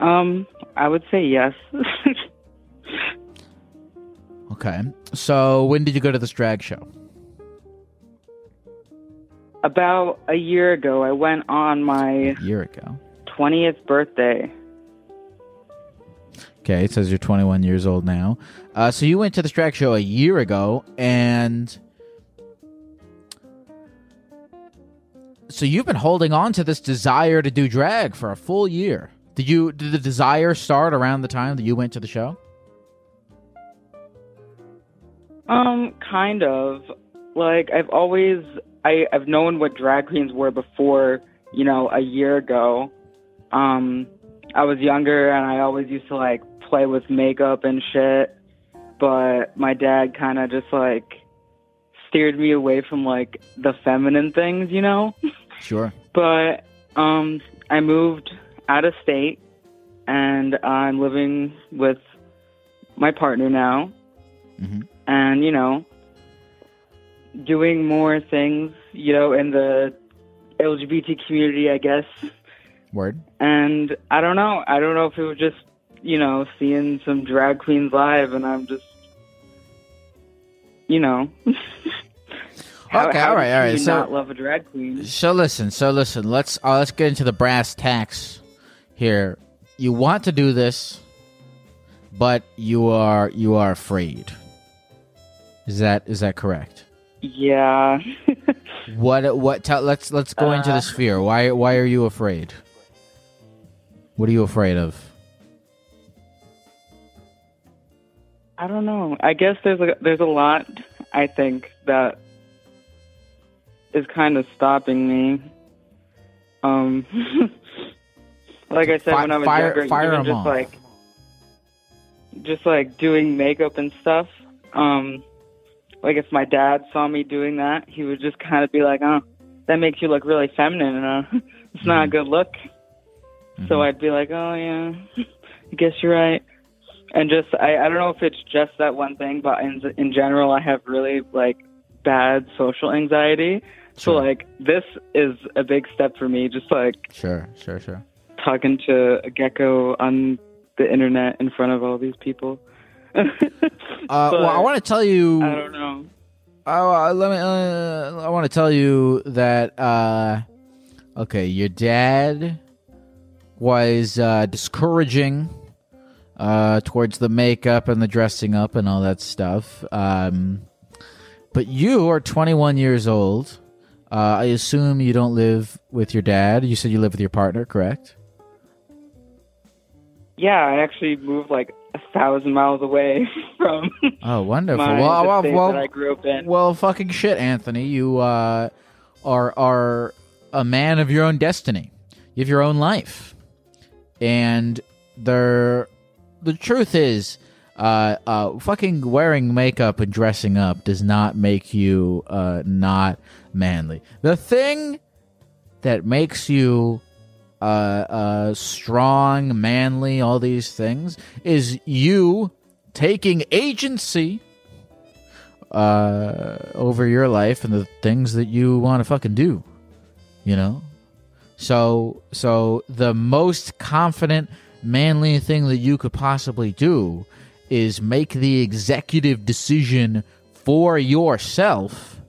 [SPEAKER 8] Um, I would say yes.
[SPEAKER 2] Okay. So when did you go to this drag show?
[SPEAKER 8] About a year ago, I went on my
[SPEAKER 2] A year ago.
[SPEAKER 8] 20th birthday.
[SPEAKER 2] Okay, it says you're 21 years old now. Uh, so you went to the drag show a year ago, and so you've been holding on to this desire to do drag for a full year. Did you? Did the desire start around the time that you went to the show?
[SPEAKER 8] Um, kind of. Like I've always I I've known what drag queens were before, you know, a year ago. Um I was younger and I always used to like play with makeup and shit, but my dad kind of just like steered me away from like the feminine things, you know?
[SPEAKER 2] Sure.
[SPEAKER 8] But um I moved out of state and I'm living with my partner now.
[SPEAKER 2] hmm
[SPEAKER 8] and you know doing more things you know in the lgbt community i guess
[SPEAKER 2] Word.
[SPEAKER 8] and i don't know i don't know if it was just you know seeing some drag queens live and i'm just you know how,
[SPEAKER 2] Okay,
[SPEAKER 8] how
[SPEAKER 2] all right, all right. so-
[SPEAKER 8] not love a drag queen
[SPEAKER 2] So listen, so listen. Let's uh, let's get into the brass tacks here. You want to do this, but you are you are afraid. Is that is that correct?
[SPEAKER 8] Yeah
[SPEAKER 2] What what? Tell, let's let's go into the sphere. Why why are you afraid? What are you afraid of?
[SPEAKER 8] i don't know i guess there's a there's a lot i think that is kind of stopping me um like i said
[SPEAKER 2] Fi-
[SPEAKER 8] when i was
[SPEAKER 2] fire-
[SPEAKER 8] younger
[SPEAKER 2] fire
[SPEAKER 8] even just
[SPEAKER 2] off.
[SPEAKER 8] like just like doing makeup and stuff um like if my dad saw me doing that he would just kind of be like oh that makes you look really feminine and uh it's not a good look so I'd be like, oh yeah, I guess you're right. And just I, I don't know if it's just that one thing, but in in general, I have really like bad social anxiety. So like this is a big step for me. Just like
[SPEAKER 2] Sure, sure, sure.
[SPEAKER 8] talking to a gecko on the internet in front of all these people.
[SPEAKER 2] Uh, well, I want to tell you.
[SPEAKER 8] I don't know.
[SPEAKER 2] Oh, uh, let me. Uh, I want to tell you that. Uh, okay, your dad was uh, discouraging uh, towards the makeup and the dressing up and all that stuff. Um, but you are 21 years old. Uh, I assume you don't live with your dad. You said you live with your partner, correct?
[SPEAKER 8] Yeah, I actually moved like a thousand miles away from
[SPEAKER 2] Oh, wonderful.
[SPEAKER 8] my
[SPEAKER 2] well,
[SPEAKER 8] the
[SPEAKER 2] well, well,
[SPEAKER 8] that I grew up in.
[SPEAKER 2] Well, fucking shit, Anthony. You uh, are are a man of your own destiny. You have your own life, and the the truth is, uh, uh, fucking wearing makeup and dressing up does not make you uh not manly. The thing that makes you uh, uh, strong, manly, all these things, is you taking agency uh, over your life and the things that you want to fucking do. You know, so so the most confident, manly thing that you could possibly do is make the executive decision for yourself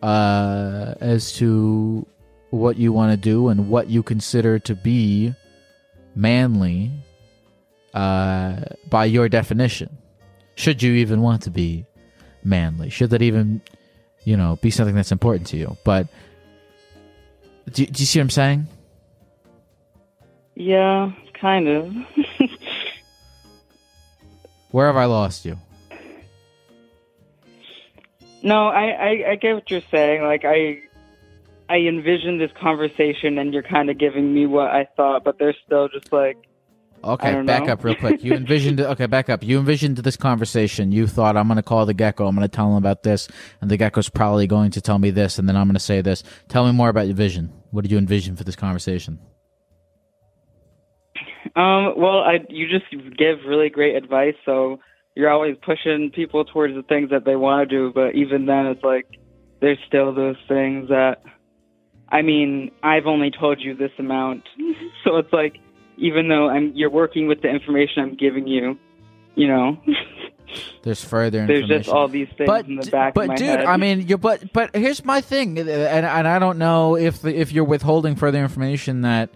[SPEAKER 2] uh, as to what you want to do and what you consider to be manly uh, by your definition. Should you even want to be manly? Should that even, you know, be something that's important to you? But do, do you see what I'm saying?
[SPEAKER 8] Yeah, kind of.
[SPEAKER 2] Where have I lost you?
[SPEAKER 8] No, I, I, I get what you're saying. Like I I envisioned this conversation and you're kind of giving me what I thought, but they're still just like
[SPEAKER 2] Okay, back
[SPEAKER 8] know.
[SPEAKER 2] up real quick. You envisioned okay, back up. You envisioned this conversation. You thought I'm going to call the gecko. I'm going to tell him about this, and the gecko's probably going to tell me this, and then I'm going to say this. Tell me more about your vision. What did you envision for this conversation?
[SPEAKER 8] Um, well, I you just give really great advice, so you're always pushing people towards the things that they want to do, but even then it's like there's still those things that I mean, I've only told you this amount. Mm-hmm. so it's like even though I'm you're working with the information I'm giving you, you know,
[SPEAKER 2] There's further
[SPEAKER 8] there's
[SPEAKER 2] information.
[SPEAKER 8] just all these things
[SPEAKER 2] but
[SPEAKER 8] in the back
[SPEAKER 2] but
[SPEAKER 8] of my
[SPEAKER 2] dude,
[SPEAKER 8] head.
[SPEAKER 2] I mean, you but but here's my thing, uh, and and I don't know if the, if you're withholding further information that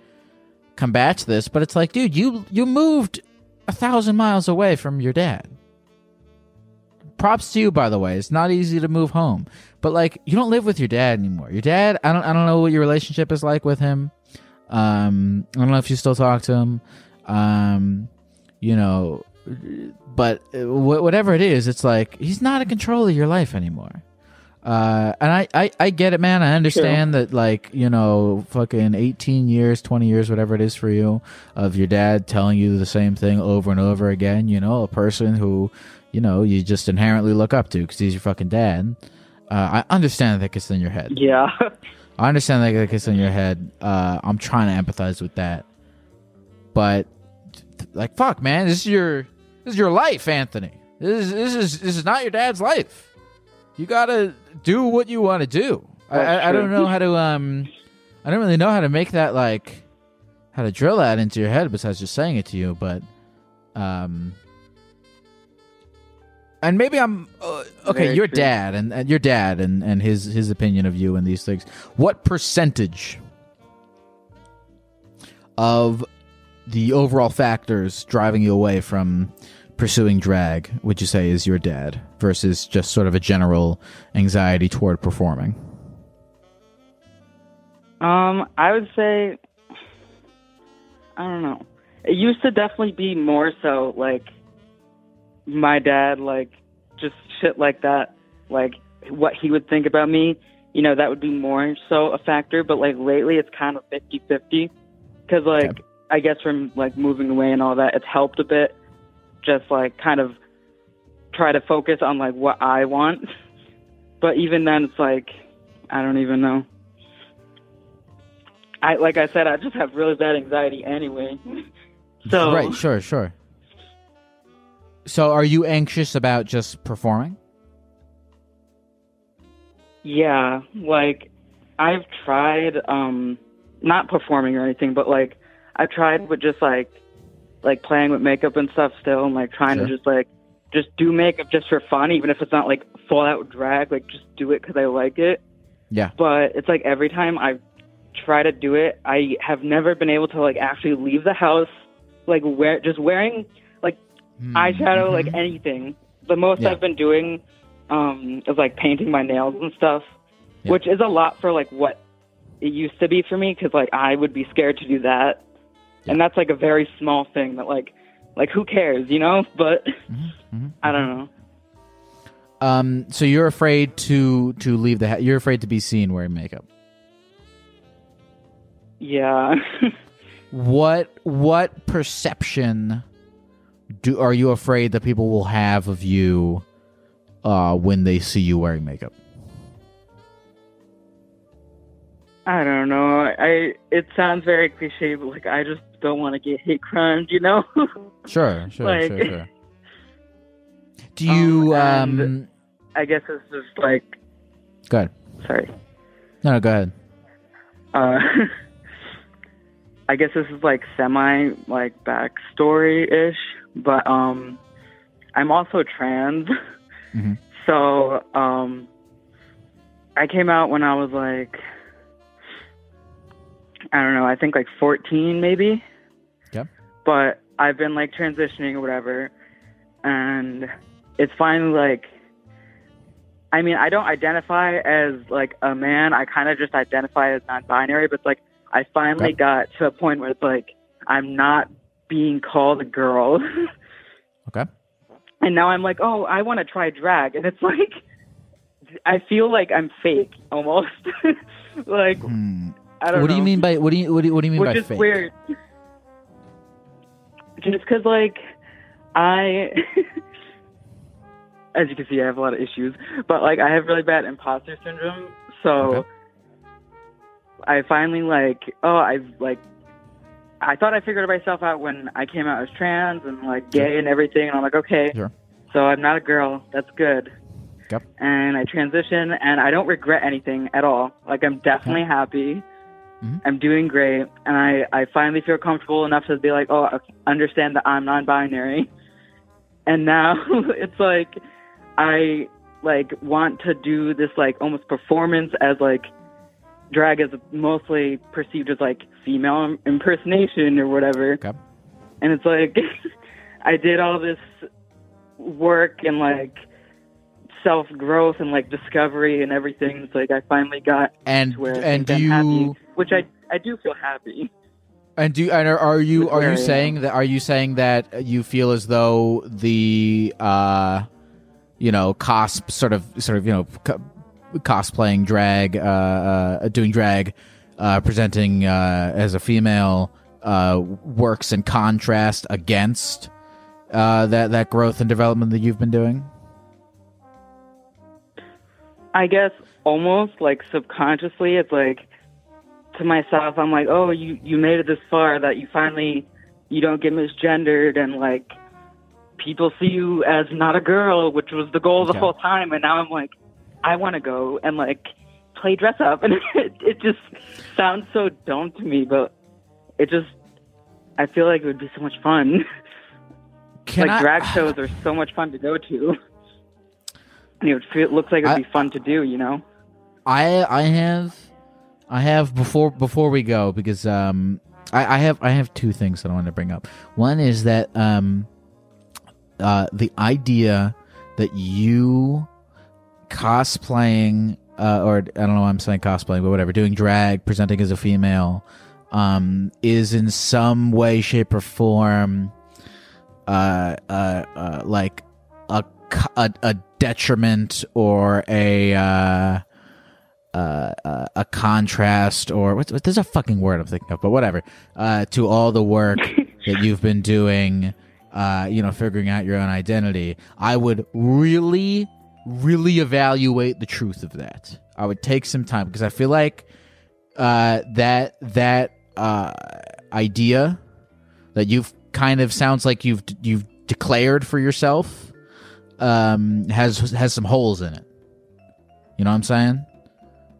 [SPEAKER 2] combats this, but it's like, dude, you you moved a thousand miles away from your dad. Props to you, by the way. It's not easy to move home, but like, you don't live with your dad anymore. Your dad, I don't I don't know what your relationship is like with him. Um, I don't know if you still talk to him. Um, you know, but uh, wh- whatever it is, it's like he's not in control of your life anymore. Uh, and I, I, I get it, man. I understand that, like, you know, fucking 18 years, 20 years, whatever it is for you, of your dad telling you the same thing over and over again. You know, a person who, you know, you just inherently look up to because he's your fucking dad. Uh, I understand that gets in your head.
[SPEAKER 8] Yeah.
[SPEAKER 2] I understand that gets in your head. Uh, I'm trying to empathize with that. But, like, fuck, man, this is your, this is your life, Anthony. This is, this is, this is not your dad's life you gotta do what you want to do. I, I, I, don't know how to um, I don't really know how to make that like how to drill that into your head besides just saying it to you. But um, and maybe I'm uh, okay. Very your true. dad and, and your dad and and his his opinion of you and these things. What percentage of the overall factors driving you away from pursuing drag would you say is your dad versus just sort of a general anxiety toward performing?
[SPEAKER 8] Um, I would say I don't know. It used to definitely be more so like my dad like just shit like that, like what he would think about me, you know, that would be more so a factor, but like lately it's kind of 50-50 cuz like okay. I guess from like moving away and all that, it's helped a bit just like kind of try to focus on like what I want. But even then, it's like I don't even know. I like I said, I just have really bad anxiety anyway. so
[SPEAKER 2] right, sure, sure. So, are you anxious about just performing?
[SPEAKER 8] Yeah, like I've tried, um, not performing or anything, but like I've tried with just like like playing with makeup and stuff still and like trying sure. to just like just do makeup just for fun even if it's not like full out drag like just do it because i like it
[SPEAKER 2] yeah
[SPEAKER 8] but it's like every time i try to do it i have never been able to like actually leave the house like wear just wearing mm-hmm. eyeshadow like mm-hmm. anything. The most yeah. i've been doing um is like painting my nails and stuff yeah. which is a lot for like what it used to be for me because like i would be scared to do that. And that's like a very small thing that like like who cares you know? But mm-hmm, mm-hmm, i don't know.
[SPEAKER 2] Um so you're afraid to to leave the ha- you're afraid to be seen wearing makeup?
[SPEAKER 8] Yeah.
[SPEAKER 2] What what perception do are you afraid that people will have of you uh when they see you wearing makeup
[SPEAKER 8] I don't know. I it sounds very cliche, but like I just don't want to get hate crimed, you know?
[SPEAKER 2] sure, sure, like, sure, sure. Do you um, um
[SPEAKER 8] I guess it's just like
[SPEAKER 2] Go ahead.
[SPEAKER 8] Sorry.
[SPEAKER 2] No, no go ahead.
[SPEAKER 8] Uh I guess this is like semi like backstory ish, but um I'm also trans. Mm-hmm. So um I came out when I was like I don't know, I think like 14 maybe.
[SPEAKER 2] Yep.
[SPEAKER 8] But I've been like transitioning or whatever. And it's finally like, I mean, I don't identify as like a man. I kind of just identify as non binary, but it's like, I finally okay. got to a point where it's like, I'm not being called a girl.
[SPEAKER 2] okay.
[SPEAKER 8] And now I'm like, oh, I want to try drag. And it's like, I feel like I'm fake almost. like,
[SPEAKER 2] hmm.
[SPEAKER 8] I don't know.
[SPEAKER 2] what
[SPEAKER 8] know.
[SPEAKER 2] do you mean by what do you what do you, what do you mean
[SPEAKER 8] Which
[SPEAKER 2] by
[SPEAKER 8] is
[SPEAKER 2] fake?
[SPEAKER 8] weird. Just because, like, I, as you can see, I have a lot of issues, but like, I have really bad imposter syndrome. So, okay. I finally like, oh, I've like, I thought I figured myself out when I came out as trans and like gay and everything, and I'm like, okay,
[SPEAKER 2] sure.
[SPEAKER 8] so I'm not a girl. That's good.
[SPEAKER 2] Yep.
[SPEAKER 8] And I transition, and I don't regret anything at all. Like, I'm definitely happy. Mm-hmm. I'm doing great, and I I finally feel comfortable enough to be like, oh, I understand that I'm non-binary, and now it's like I like want to do this like almost performance as like drag is mostly perceived as like female impersonation or whatever,
[SPEAKER 2] okay.
[SPEAKER 8] and it's like I did all this work and like self growth and like discovery and everything. It's like I finally got
[SPEAKER 2] and
[SPEAKER 8] where
[SPEAKER 2] and
[SPEAKER 8] do
[SPEAKER 2] you
[SPEAKER 8] happy, which I I do feel happy.
[SPEAKER 2] And do and are, are you are you saying that are you saying that you feel as though the uh you know cosp sort of sort of you know cosplaying drag, uh, uh, doing drag, uh, presenting uh, as a female uh, works in contrast against uh, that that growth and development that you've been doing?
[SPEAKER 8] I guess almost like subconsciously, it's like to myself, I'm like, oh, you you made it this far that you finally you don't get misgendered and like people see you as not a girl, which was the goal the whole time. And now I'm like, I want to go and like play dress up, and it, it just sounds so dumb to me, but it just I feel like it would be so much fun.
[SPEAKER 2] Can
[SPEAKER 8] like
[SPEAKER 2] I-
[SPEAKER 8] drag shows are so much fun to go to. And it would feel, it looks like it would
[SPEAKER 2] I-
[SPEAKER 8] be fun to do, you know?
[SPEAKER 2] I I have I have before before we go because um I, I have I have two things that I want to bring up. One is that um uh the idea that you cosplaying uh, or I don't know why I'm saying cosplaying, but whatever, doing drag, presenting as a female, um, is in some way, shape, or form, uh, uh, uh like a a, a detriment or a uh, uh, uh, a contrast or what's, what, there's a fucking word I'm thinking of, but whatever. Uh, to all the work that you've been doing, uh, you know, figuring out your own identity, I would really, really evaluate the truth of that. I would take some time because I feel like uh, that that uh, idea that you've kind of sounds like you've you've declared for yourself um, has has some holes in it. You know what I'm saying?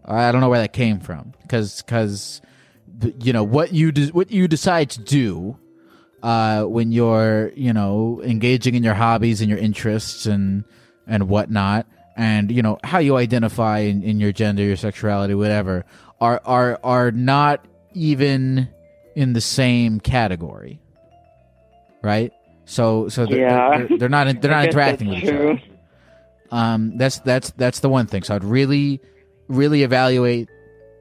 [SPEAKER 2] I don't know where that came from because because you know what you de- what you decide to do uh, when you're you know engaging in your hobbies and your interests and and whatnot and you know how you identify in, in your gender your sexuality whatever are are are not even in the same category right? So so they're,
[SPEAKER 8] Yeah.
[SPEAKER 2] they're, they're not they're not interacting with each other. um that's that's that's the one thing. So i'd really really evaluate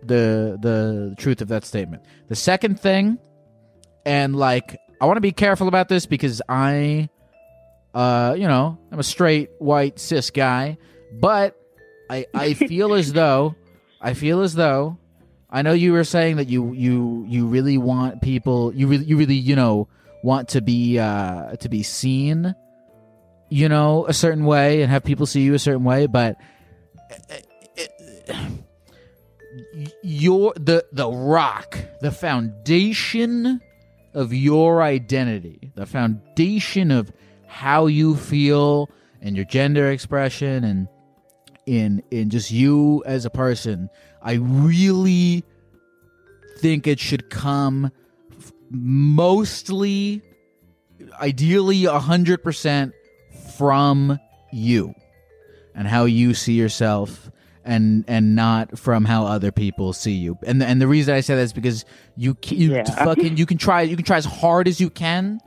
[SPEAKER 2] the the truth of that statement. The second thing and like i want to be careful about this because i uh you know i'm a straight white cis guy but i i feel as though i feel as though i know you were saying that you you you really want people you really you really you know want to be uh to be seen you know a certain way and have people see you a certain way but your the the rock the foundation of your identity the foundation of how you feel and your gender expression and in in just you as a person i really think it should come f- mostly ideally 100% from you and how you see yourself and and not from how other people see you. And and the reason I say that is because you you
[SPEAKER 8] Yeah.
[SPEAKER 2] fucking you can try you can try as hard as you can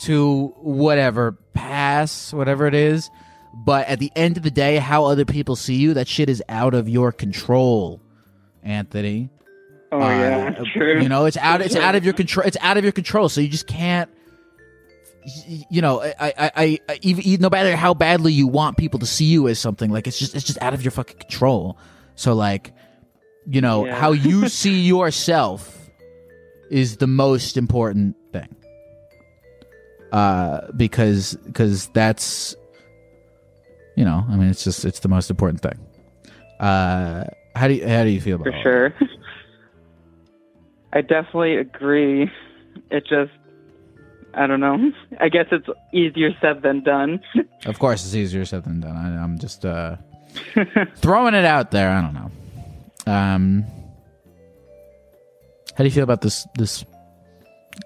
[SPEAKER 2] to whatever pass whatever it is, but at the end of the day how other people see you that shit is out of your control, Anthony.
[SPEAKER 8] Oh,
[SPEAKER 2] Uh,
[SPEAKER 8] yeah, true.
[SPEAKER 2] You know, it's out. It's out of your control. It's out of your control. So you just can't. You know, I, I, I, I even, no matter how badly you want people to see you as something, like it's just, it's just out of your fucking control. So like, you know,
[SPEAKER 8] Yeah.
[SPEAKER 2] how you see yourself is the most important thing. Uh, because because that's, you know, I mean, it's just it's the most important thing. Uh, how do you how do you feel about
[SPEAKER 8] For sure. I definitely agree. It just, I don't know. I guess it's easier said than done.
[SPEAKER 2] Of course, it's easier said than done. I, I'm just uh, throwing it out there. I don't know. Um, how do you feel about this this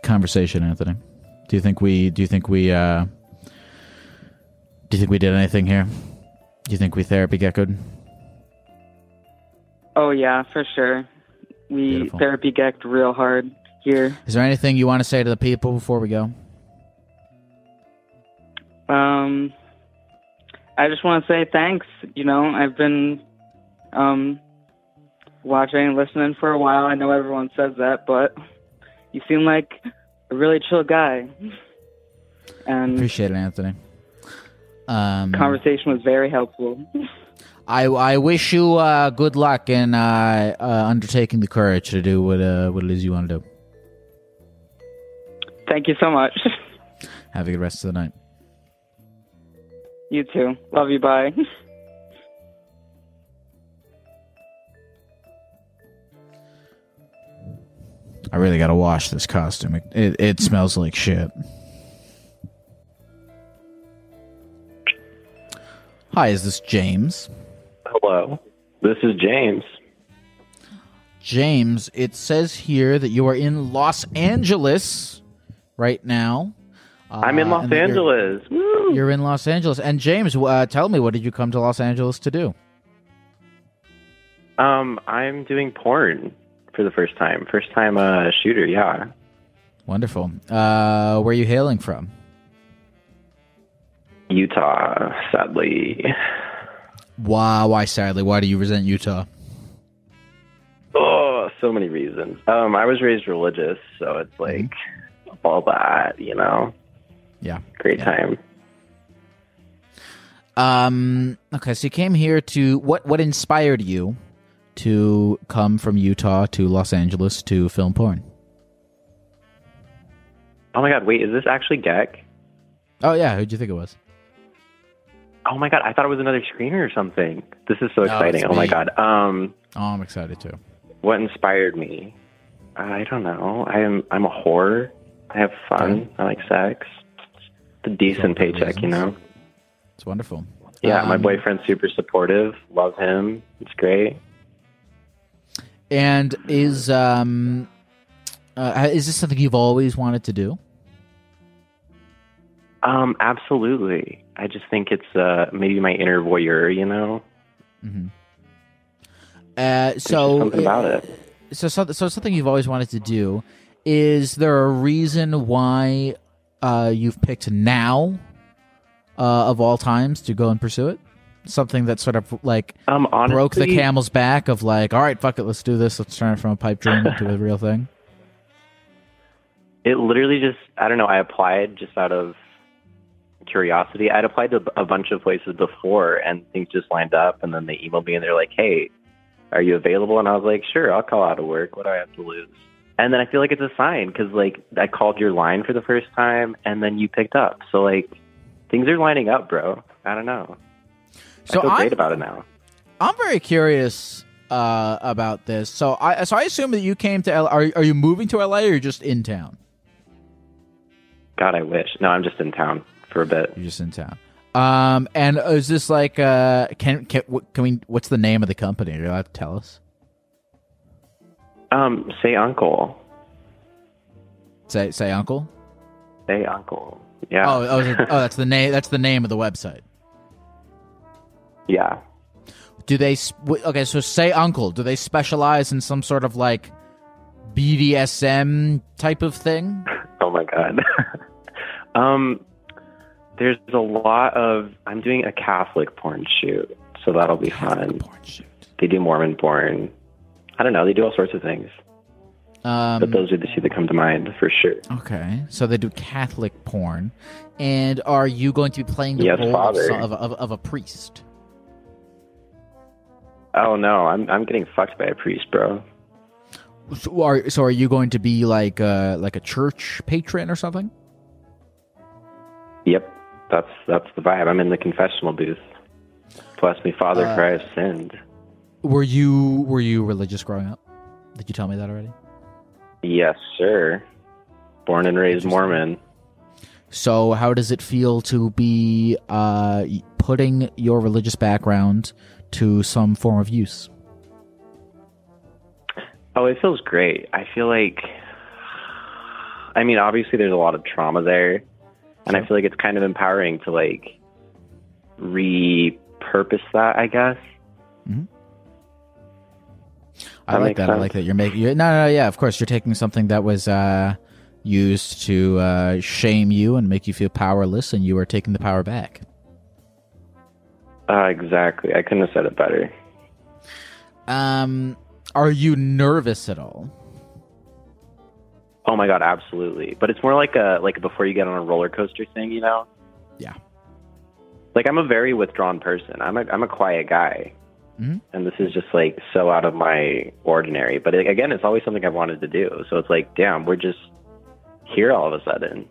[SPEAKER 2] conversation, Anthony? Do you think we do you think we uh, do you think we did anything here? Do you think we therapy geckoed?
[SPEAKER 8] Oh, yeah, for sure. We
[SPEAKER 2] Beautiful.
[SPEAKER 8] therapy gecked real hard here.
[SPEAKER 2] Is there anything you want to say to the people before we go?
[SPEAKER 8] Um, I just want to say thanks. You know, I've been um, watching and listening for a while. I know everyone says that, but you seem like a really chill guy. And
[SPEAKER 2] Appreciate it, Anthony. Um,
[SPEAKER 8] conversation was very helpful.
[SPEAKER 2] I I wish you uh, good luck in uh, uh, undertaking the courage to do what uh, what it is you want to do.
[SPEAKER 8] Thank you so much.
[SPEAKER 2] Have a good rest of the night.
[SPEAKER 8] You too. Love you. Bye.
[SPEAKER 2] I really gotta wash this costume. It it, it smells like shit. Hi, is this James?
[SPEAKER 9] Hello. This is James.
[SPEAKER 2] James, it says here that you are in Los Angeles right now.
[SPEAKER 9] I'm in
[SPEAKER 2] Uh,
[SPEAKER 9] Los
[SPEAKER 2] you're-
[SPEAKER 9] Angeles. Woo!
[SPEAKER 2] You're in Los Angeles. And James, uh, tell me, what did you come to Los Angeles to do?
[SPEAKER 9] Um, I'm doing porn for the first time. First time uh shooter, yeah.
[SPEAKER 2] Wonderful. Uh, where are you hailing from?
[SPEAKER 9] Utah, sadly.
[SPEAKER 2] Why? Why? Sadly, why do you resent Utah?
[SPEAKER 9] Oh, so many reasons. Um, I was raised religious, so it's like all that, you know.
[SPEAKER 2] Yeah.
[SPEAKER 9] Great
[SPEAKER 2] Yeah.
[SPEAKER 9] time.
[SPEAKER 2] Um. Okay, so you came here to what? What inspired you to come from Utah to Los Angeles to film porn?
[SPEAKER 9] Oh my god, wait, is this actually Geck?
[SPEAKER 2] Oh yeah, who'd you think it was?
[SPEAKER 9] Oh my god, I thought it was another screener or something. This is so exciting.
[SPEAKER 2] it's
[SPEAKER 9] Oh my god. Um
[SPEAKER 2] Oh, I'm excited too.
[SPEAKER 9] what inspired me? I don't know. I am I'm a whore. I have fun. I like sex. It's a decent paycheck, you know.
[SPEAKER 2] It's wonderful.
[SPEAKER 9] Yeah, my
[SPEAKER 2] Um,
[SPEAKER 9] boyfriend's super supportive. Love him. It's great.
[SPEAKER 2] And is um, uh, is this something you've always wanted to do?
[SPEAKER 9] Um, absolutely. I just think it's uh maybe my inner voyeur, you know.
[SPEAKER 2] Mm-hmm. Uh, so
[SPEAKER 9] something about it.
[SPEAKER 2] So, so, so something you've always wanted to do. Is there a reason why uh, you've picked now, uh, of all times, to go and pursue it? Something that sort of like
[SPEAKER 9] Um, honestly,
[SPEAKER 2] broke the camel's back of like, all right, fuck it, let's do this. Let's turn it from a pipe dream to a real thing.
[SPEAKER 9] It literally just I don't know. I applied just out of curiosity. I'd applied to a bunch of places before, and things just lined up. And then they emailed me, and they're like, "Hey, are you available?" And I was like, "Sure, I'll call out of work. What do I have to lose?" And then I feel like it's a sign because like I called your line for the first time, and then you picked up. So like things are lining up, bro. I don't know.
[SPEAKER 2] So
[SPEAKER 9] I feel
[SPEAKER 2] I'm-
[SPEAKER 9] great about it now.
[SPEAKER 2] I'm very curious uh, about this. So I so I assume that you came to L. Are are you moving to LA or you're just in town?
[SPEAKER 9] God, I wish. No, I'm just in town for a bit.
[SPEAKER 2] You're just in town. Um, and is this like uh, can can what- can we? What's the name of the company? Are you allowed to tell us?
[SPEAKER 9] Um, say uncle.
[SPEAKER 2] Say say uncle.
[SPEAKER 9] Say uncle. Yeah.
[SPEAKER 2] Oh, oh, oh, that's the name. That's the name of the website.
[SPEAKER 9] Yeah.
[SPEAKER 2] Do they? Okay, so say uncle. Do they specialize in some sort of like BDSM type of thing?
[SPEAKER 9] Oh my god. um, there's a lot of. I'm doing a Catholic porn shoot, so that'll be fun.
[SPEAKER 2] Porn shoot.
[SPEAKER 9] They do Mormon porn. I don't know. They do all sorts of things,
[SPEAKER 2] Um,
[SPEAKER 9] but those are the two that come to mind for sure.
[SPEAKER 2] Okay, so they do Catholic porn, and are you going to be playing the
[SPEAKER 9] Yes,
[SPEAKER 2] role of, of, of, of a priest?
[SPEAKER 9] Oh no, I'm I'm getting fucked by a priest, bro.
[SPEAKER 2] So are so are you going to be like uh like a church patron or something?
[SPEAKER 9] Yep, that's that's the vibe. I'm in the confessional booth. Bless me, Father,
[SPEAKER 2] Uh,
[SPEAKER 9] for I have sinned.
[SPEAKER 2] Were you were you religious growing up? Did you tell me that already?
[SPEAKER 9] Yes, sir. Born and raised Mormon.
[SPEAKER 2] So how does it feel to be uh putting your religious background to some form of use?
[SPEAKER 9] Oh, it feels great. I feel like, I mean, obviously there's a lot of trauma there, and I feel like it's kind of empowering to like repurpose that. I guess.
[SPEAKER 2] I
[SPEAKER 9] That
[SPEAKER 2] like that. I like that. You're making you're, no, no, yeah. Of course, you're taking something that was uh, used to uh, shame you and make you feel powerless, and you are taking the power back.
[SPEAKER 9] Uh, exactly. I couldn't have said it better.
[SPEAKER 2] Um, are you nervous at all?
[SPEAKER 9] Oh my god, absolutely. But it's more like a like before you get on a roller coaster thing, you know?
[SPEAKER 2] Yeah.
[SPEAKER 9] Like I'm a very withdrawn person. I'm a I'm a quiet guy.
[SPEAKER 2] Mhm.
[SPEAKER 9] and this is just like so out of my ordinary. But it, again, it's always something I've wanted to do. So it's like, damn, we're just here all of a sudden.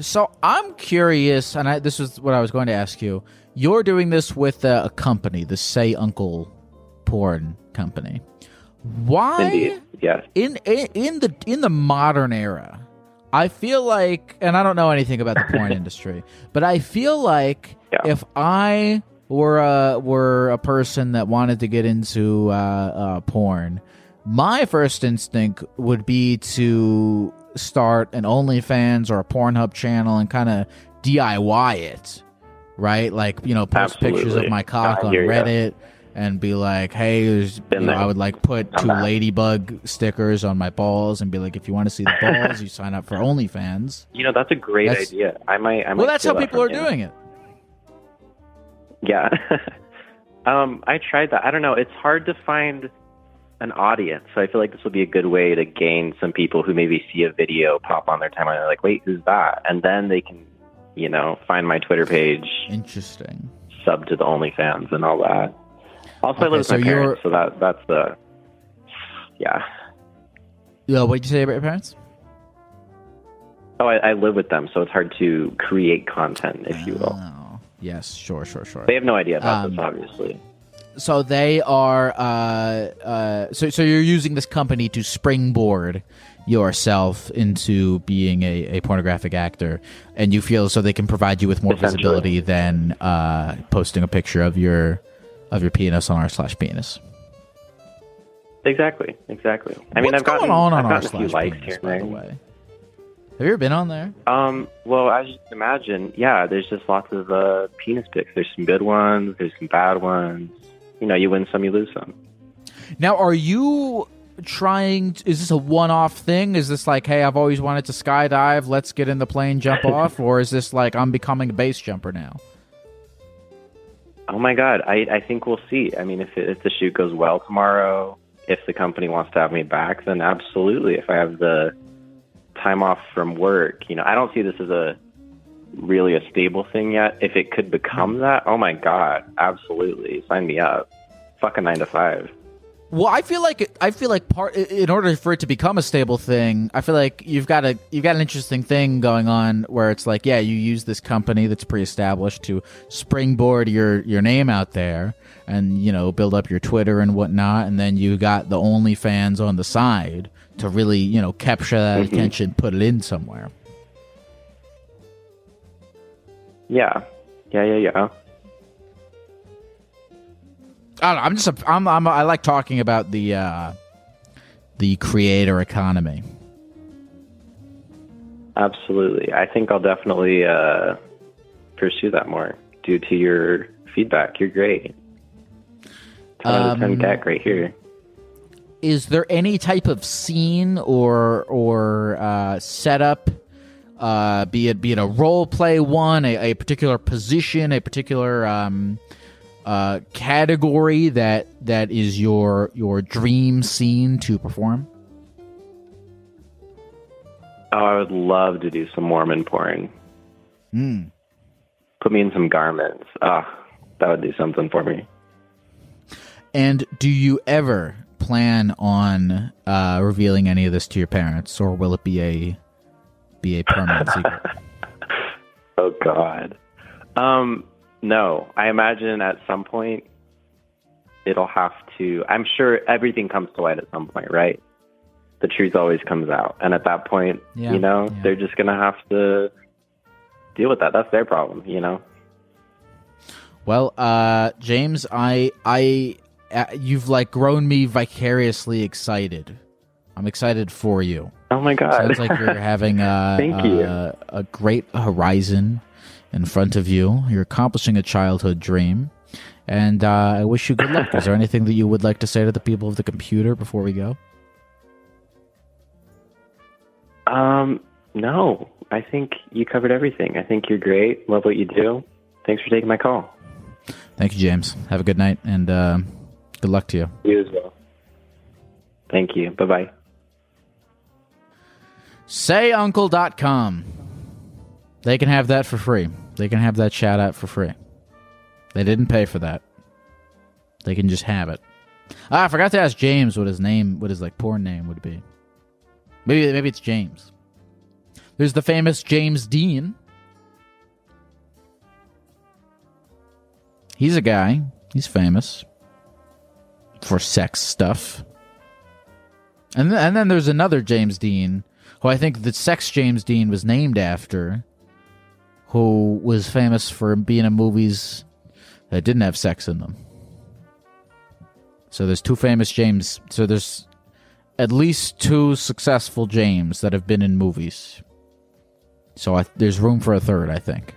[SPEAKER 2] So I'm curious, and I, this is what I was going to ask you. You're doing this with a, a company, the Say Uncle porn company. Why?
[SPEAKER 9] Indeed, yes.
[SPEAKER 2] In, in in the in the modern era, I feel like, and I don't know anything about the porn industry, but I feel like if I were a were a person that wanted to get into uh, uh, porn, my first instinct would be to start an OnlyFans or a Pornhub channel and kind of DIY it, right? Like you know, post pictures of my cock on. Reddit. And be like, hey, there's, you know. I would like put two ladybug stickers on my balls and be like, if you want to see the balls, you sign up for OnlyFans.
[SPEAKER 9] You know, that's a great
[SPEAKER 2] That's-
[SPEAKER 9] idea. I might. I might
[SPEAKER 2] Well, that's how
[SPEAKER 9] that
[SPEAKER 2] people are
[SPEAKER 9] you.
[SPEAKER 2] doing it.
[SPEAKER 9] Yeah. um, I tried that. I don't know. It's hard to find an audience. So I feel like this will be a good way to gain some people who maybe see a video pop on their timeline. They're like, wait, who's that? And then they can, you know, find my Twitter page,
[SPEAKER 2] Interesting.
[SPEAKER 9] sub to the OnlyFans and all that. Also, I live with
[SPEAKER 2] so
[SPEAKER 9] my
[SPEAKER 2] you're-
[SPEAKER 9] parents, so that that's the, yeah.
[SPEAKER 2] Yeah, what did you say about your parents?
[SPEAKER 9] Oh, I, I live with them, so it's hard to create content, if you will.
[SPEAKER 2] Oh, yes, sure, sure, sure.
[SPEAKER 9] They have no idea about
[SPEAKER 2] Um,
[SPEAKER 9] this, obviously.
[SPEAKER 2] So they are. Uh, uh, so so you're using this company to springboard yourself into being a, a pornographic actor, and you feel so they can provide you with more visibility than uh, posting a picture of your of your penis on r slash penis.
[SPEAKER 9] Exactly, exactly. I mean, I've gotten,
[SPEAKER 2] on on
[SPEAKER 9] I've
[SPEAKER 2] r
[SPEAKER 9] gotten a few
[SPEAKER 2] slash
[SPEAKER 9] likes
[SPEAKER 2] penis,
[SPEAKER 9] here
[SPEAKER 2] by the way? Have you ever been on there?
[SPEAKER 9] Um, well, as you can imagine, yeah, there's just lots of uh, penis pics. There's some good ones, there's some bad ones. You know, you win some, you lose some.
[SPEAKER 2] Now, are you trying? Is this a one-off thing? Is this like, hey, I've always wanted to skydive. Let's get in the plane, jump off, or is this like I'm becoming a base jumper now?
[SPEAKER 9] Oh my God, I, I think we'll see. I mean, if, it, if the shoot goes well tomorrow, if the company wants to have me back, then absolutely. If I have the time off from work, you know, I don't see this as a really a stable thing yet. If it could become hmm. that, oh my God, absolutely. Sign me up. Fuck a nine to five.
[SPEAKER 2] Well, I feel like I feel like part in order for it to become a stable thing, I feel like you've got a you've got an interesting thing going on where it's like, yeah, you use this company that's pre-established to springboard your your name out there and you know build up your Twitter and whatnot, and then you got the OnlyFans on the side to really you know capture that
[SPEAKER 9] Mhm.
[SPEAKER 2] attention, put it in somewhere.
[SPEAKER 9] Yeah. Yeah, yeah, yeah.
[SPEAKER 2] I don't know, I'm just a, I'm, I'm I like talking about the uh, the creator economy.
[SPEAKER 9] Absolutely. I think I'll definitely uh, pursue that more due to your feedback. You're great. 10 out of 10
[SPEAKER 2] Um,
[SPEAKER 9] deck right here.
[SPEAKER 2] is there any type of scene or or uh, setup, uh, be it be it a role play one, a, a particular position, a particular um, uh, category that that is your your dream scene to perform?
[SPEAKER 9] Oh, I would love to do some Mormon porn.
[SPEAKER 2] Hmm.
[SPEAKER 9] Put me in some garments. Ah, that would do something for me.
[SPEAKER 2] And do you ever plan on uh, revealing any of this to your parents, or will it be a be a permanent secret?
[SPEAKER 9] Oh God. Um, no. I imagine at some point it'll have to. I'm sure everything comes to light at some point, right? The truth always comes out, and at that point,
[SPEAKER 2] Yeah,
[SPEAKER 9] you know, they're just gonna have to deal with that. That's their problem, you know.
[SPEAKER 2] Well, uh, James, I, I, uh, you've like grown me vicariously excited. I'm excited for you.
[SPEAKER 9] Oh my God.
[SPEAKER 2] Sounds like you're having a,
[SPEAKER 9] Thank you.
[SPEAKER 2] a, a great horizon in front of you. You're accomplishing a childhood dream, and uh, I wish you good luck. Is there anything that you would like to say to the people of the computer before we go?
[SPEAKER 9] Um, no, I think you covered everything. I think you're great. Love what you do. Thanks for taking my call.
[SPEAKER 2] Thank you, James. Have a good night, and uh, good luck to you.
[SPEAKER 9] You as well. Thank you. Bye bye.
[SPEAKER 2] SayUncle.com. They can have that for free. They can have that shout out for free. They didn't pay for that. They can just have it. Ah, I forgot to ask James what his name, what his like porn name would be. Maybe maybe it's James. There's the famous James Dean. He's a guy. He's famous for sex stuff. And then, and then there's another James Dean, who I think the sex James Dean was named after, who was famous for being in movies that didn't have sex in them. So there's two famous James. So there's at least two successful James that have been in movies. So I, there's room for a third, I think.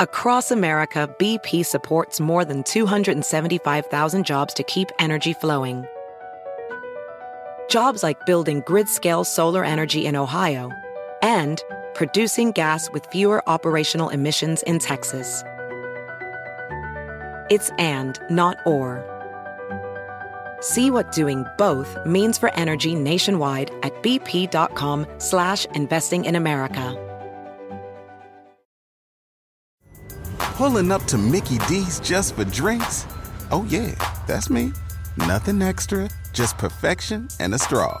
[SPEAKER 5] Across America, BP supports more than 275,000 jobs to keep energy flowing. Jobs like building grid scale solar energy in Ohio and producing gas with fewer operational emissions in Texas. It's and, not or. See what doing both means for energy nationwide at bp.com slash investing in America.
[SPEAKER 10] Pulling up to Mickey D's just for drinks? Oh yeah, that's me. Nothing extra, just perfection and a straw.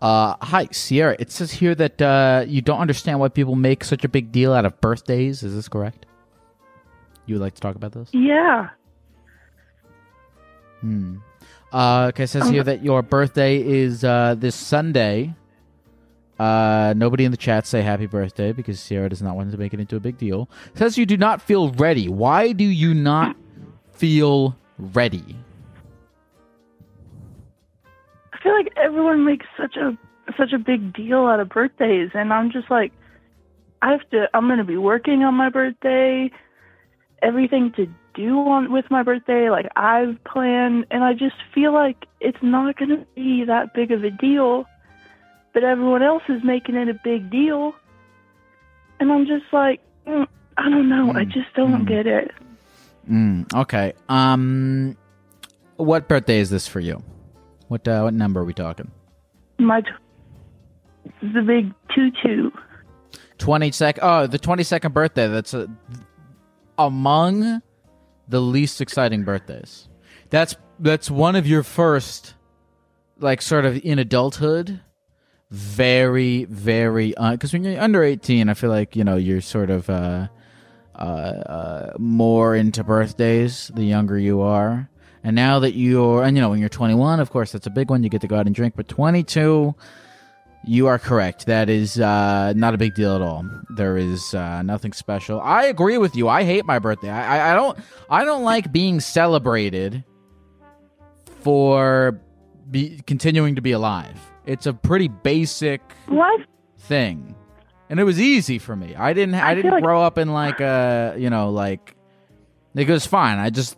[SPEAKER 2] Uh, hi, Sierra. It says here that uh, you don't understand why people make such a big deal out of birthdays. Is this correct? You would like to talk about this?
[SPEAKER 11] Yeah.
[SPEAKER 2] Hmm. Uh, okay, it says here that your birthday is uh, this Sunday. Uh, nobody in the chat say happy birthday because Sierra does not want to make it into a big deal. It says you do not feel ready. Why do you not feel ready?
[SPEAKER 11] I feel like everyone makes such a such a big deal out of birthdays, and I'm just like, I have to. I'm gonna be working on my birthday. Everything to do on with my birthday, like I've planned, and I just feel like it's not gonna be that big of a deal. But everyone else is making it a big deal, and I'm just like, mm, I don't know. I just don't get it.
[SPEAKER 2] Mm, okay. Um, what birthday is this for you? What uh, what number are we talking?
[SPEAKER 11] My t- the big two-two.
[SPEAKER 2] Twenty second. Oh, the twenty second birthday. That's a, among the least exciting birthdays. That's that's one of your first, like, sort of in adulthood. Very, very, because when you're under eighteen, I feel like you know you're sort of uh, uh, uh, more into birthdays the younger you are. And now that you're, and you know, when you're 21, of course, that's a big one. You get to go out and drink. But 22, you are correct. That is uh, not a big deal at all. There is uh, nothing special. I agree with you. I hate my birthday. I, I, I don't. I don't like being celebrated for be, continuing to be alive. It's a pretty basic
[SPEAKER 11] What?
[SPEAKER 2] thing, and it was easy for me. I didn't. I,
[SPEAKER 11] I
[SPEAKER 2] didn't
[SPEAKER 11] like-
[SPEAKER 2] grow up in like a you know like it was fine. I just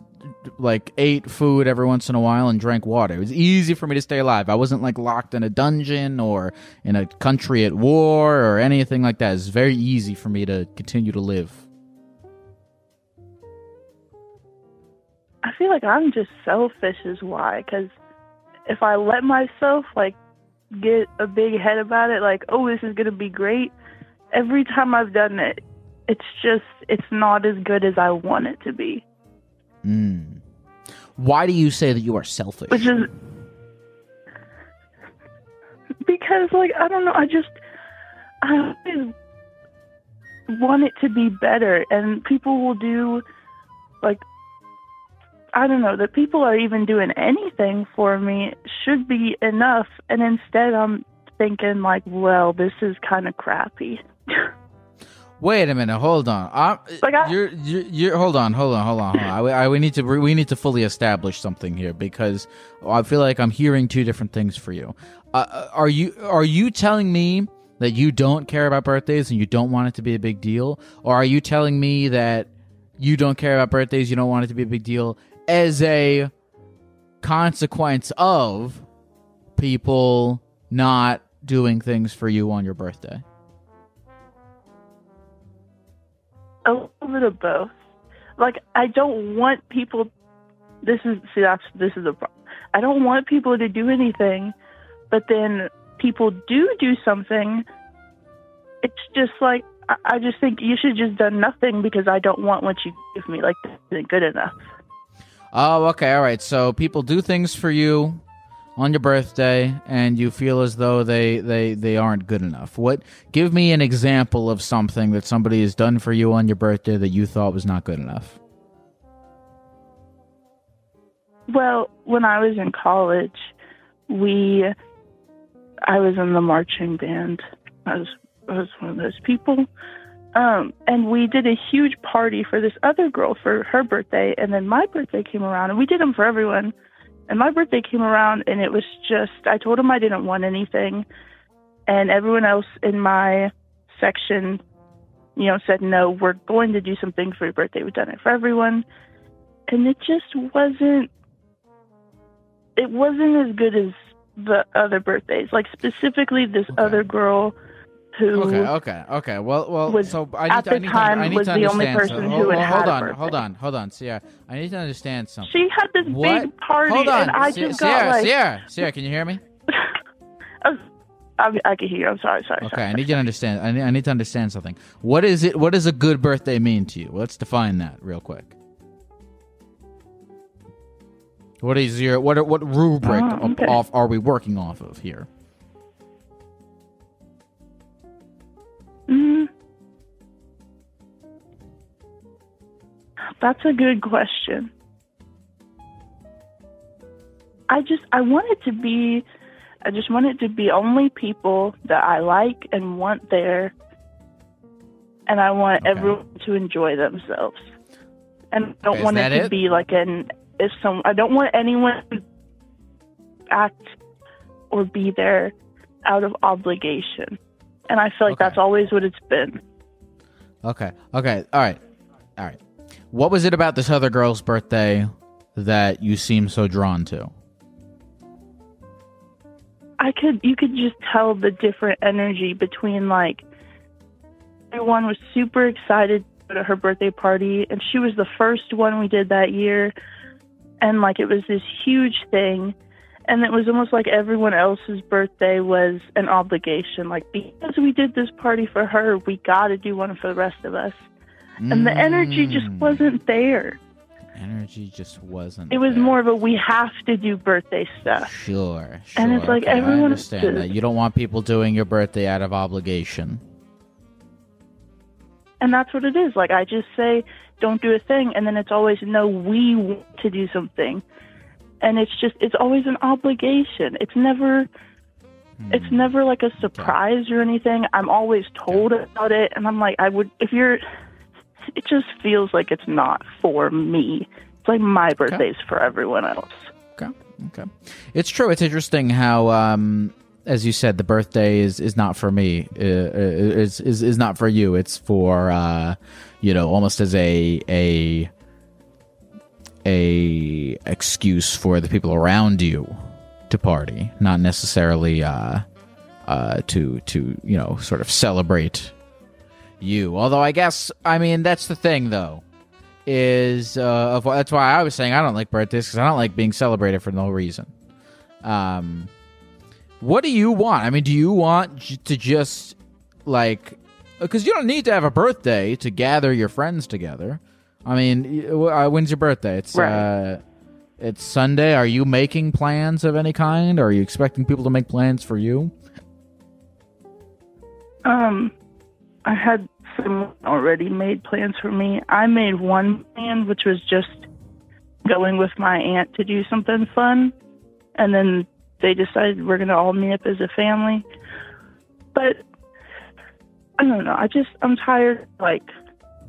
[SPEAKER 2] like ate food every once in a while and drank water. It was easy for me to stay alive. I wasn't like locked in a dungeon or in a country at war or anything like that. It's very easy for me to continue to live.
[SPEAKER 11] I feel like I'm just selfish is why because if I let myself like get a big head about it like oh this is going to be great every time I've done it it's just it's not as good as I want it to be
[SPEAKER 2] Mm. Why do you say that you are selfish?
[SPEAKER 11] which is because like I don't know I just I always want it to be better and people will do like I don't know that people are even doing anything for me should be enough and instead I'm thinking like well this is kind of crappy
[SPEAKER 2] Wait a minute, hold on. I'm,
[SPEAKER 11] Like, I-
[SPEAKER 2] you're, you're, you're, hold on, hold on, hold on, hold on. I, I, we need to, we need to fully establish something here because I feel like I'm hearing two different things for you. Uh, are you, are you telling me that you don't care about birthdays and you don't want it to be a big deal, or are you telling me that you don't care about birthdays, you don't want it to be a big deal as a consequence of people not doing things for you on your birthday?
[SPEAKER 11] A little bit of both. Like I don't want people. This is see that's this is a problem. I don't want people to do anything, but then people do do something. It's just like I, I just think you should just done nothing because I don't want what you give me. Like this isn't good enough.
[SPEAKER 2] Oh, okay, all right. So people do things for you on your birthday, and you feel as though they they they aren't good enough. What? Give me an example of something that somebody has done for you on your birthday that you thought was not good enough.
[SPEAKER 11] Well, when I was in college, we I was in the marching band. I was I was one of those people. Um, and we did a huge party for this other girl for her birthday, and then my birthday came around, and we did them for everyone. And my birthday came around, and it was just I told him I didn't want anything, and everyone else in my section, you know, said no, we're going to do something for your birthday. We've done it for everyone, and it just wasn't. It wasn't as good as the other birthdays. Like specifically, this other girl who
[SPEAKER 2] Okay, okay, okay. Well, well.
[SPEAKER 11] was-
[SPEAKER 2] so I need
[SPEAKER 11] at
[SPEAKER 2] to, I
[SPEAKER 11] the
[SPEAKER 2] need
[SPEAKER 11] time
[SPEAKER 2] to, I need
[SPEAKER 11] was
[SPEAKER 2] to
[SPEAKER 11] the only person
[SPEAKER 2] something.
[SPEAKER 11] who
[SPEAKER 2] hold,
[SPEAKER 11] had
[SPEAKER 2] hold
[SPEAKER 11] had
[SPEAKER 2] on, hold on, hold on, Sierra. I need to understand something.
[SPEAKER 11] she had this
[SPEAKER 2] What?
[SPEAKER 11] big party,
[SPEAKER 2] Hold on,
[SPEAKER 11] and I
[SPEAKER 2] Sie-
[SPEAKER 11] just
[SPEAKER 2] Sierra,
[SPEAKER 11] got like.
[SPEAKER 2] Sierra, Sierra. Can you hear me?
[SPEAKER 11] Oh, I, I can hear you. I'm sorry, sorry,
[SPEAKER 2] Okay,
[SPEAKER 11] sorry.
[SPEAKER 2] I need you to understand. I need, I need to understand something. What is it? What does a good birthday mean to you? Let's define that real quick. What is your what? What rubric
[SPEAKER 11] Oh, okay.
[SPEAKER 2] off are we working off of here?
[SPEAKER 11] Mm, that's a good question. I just I want it to be I just want it to be only people that I like and want there and I want everyone to enjoy themselves. And I don't
[SPEAKER 2] Is
[SPEAKER 11] want it to
[SPEAKER 2] it?
[SPEAKER 11] be like an if some I don't want anyone to act or be there out of obligation. And I feel like that's always what it's been.
[SPEAKER 2] Okay. Okay. All right. All right. What was it about this other girl's birthday that you seem so drawn to?
[SPEAKER 11] I could you could just tell the different energy between like everyone was super excited to go to her birthday party and she was the first one we did that year and like it was this huge thing and it was almost like everyone else's birthday was an obligation like because we did this party for her we got to do one for the rest of us and the energy just
[SPEAKER 2] Mm.
[SPEAKER 11] wasn't there
[SPEAKER 2] Energy just wasn't.
[SPEAKER 11] it was more of a we have to do birthday stuff
[SPEAKER 2] Sure.
[SPEAKER 11] And it's like
[SPEAKER 2] okay, I
[SPEAKER 11] everyone
[SPEAKER 2] understand
[SPEAKER 11] just-
[SPEAKER 2] that. You don't want people doing your birthday out of obligation.
[SPEAKER 11] And that's what it is. Like I just say, don't do a thing, and then it's always no. We want to do something, and it's just it's always an obligation. It's never. It's
[SPEAKER 2] Hmm.
[SPEAKER 11] never like a surprise or anything. I'm always told about it, and I'm like, I would if you're. It just feels like it's not for me. It's like my birthday's for everyone else.
[SPEAKER 2] Okay. Okay. It's true. It's interesting how, um, as you said, the birthday is, is not for me. Uh, is, is is not for you. It's for uh, you know, almost as a a a excuse for the people around you to party, not necessarily uh, uh, to to you know sort of celebrate you. Although I guess I mean that's the thing though is uh, of that's why I was saying I don't like birthdays because I don't like being celebrated for no reason. Um, what do you want? I mean, do you want j- to just like because you don't need to have a birthday to gather your friends together. I mean, uh, when's your birthday? It's uh, it's Sunday. Are you making plans of any kind? Or are you expecting people to make plans for you?
[SPEAKER 11] Um, I had someone already made plans for me. I made one plan, which was just going with my aunt to do something fun, and then they decided we're gonna all meet up as a family. But I don't know. I just I'm tired like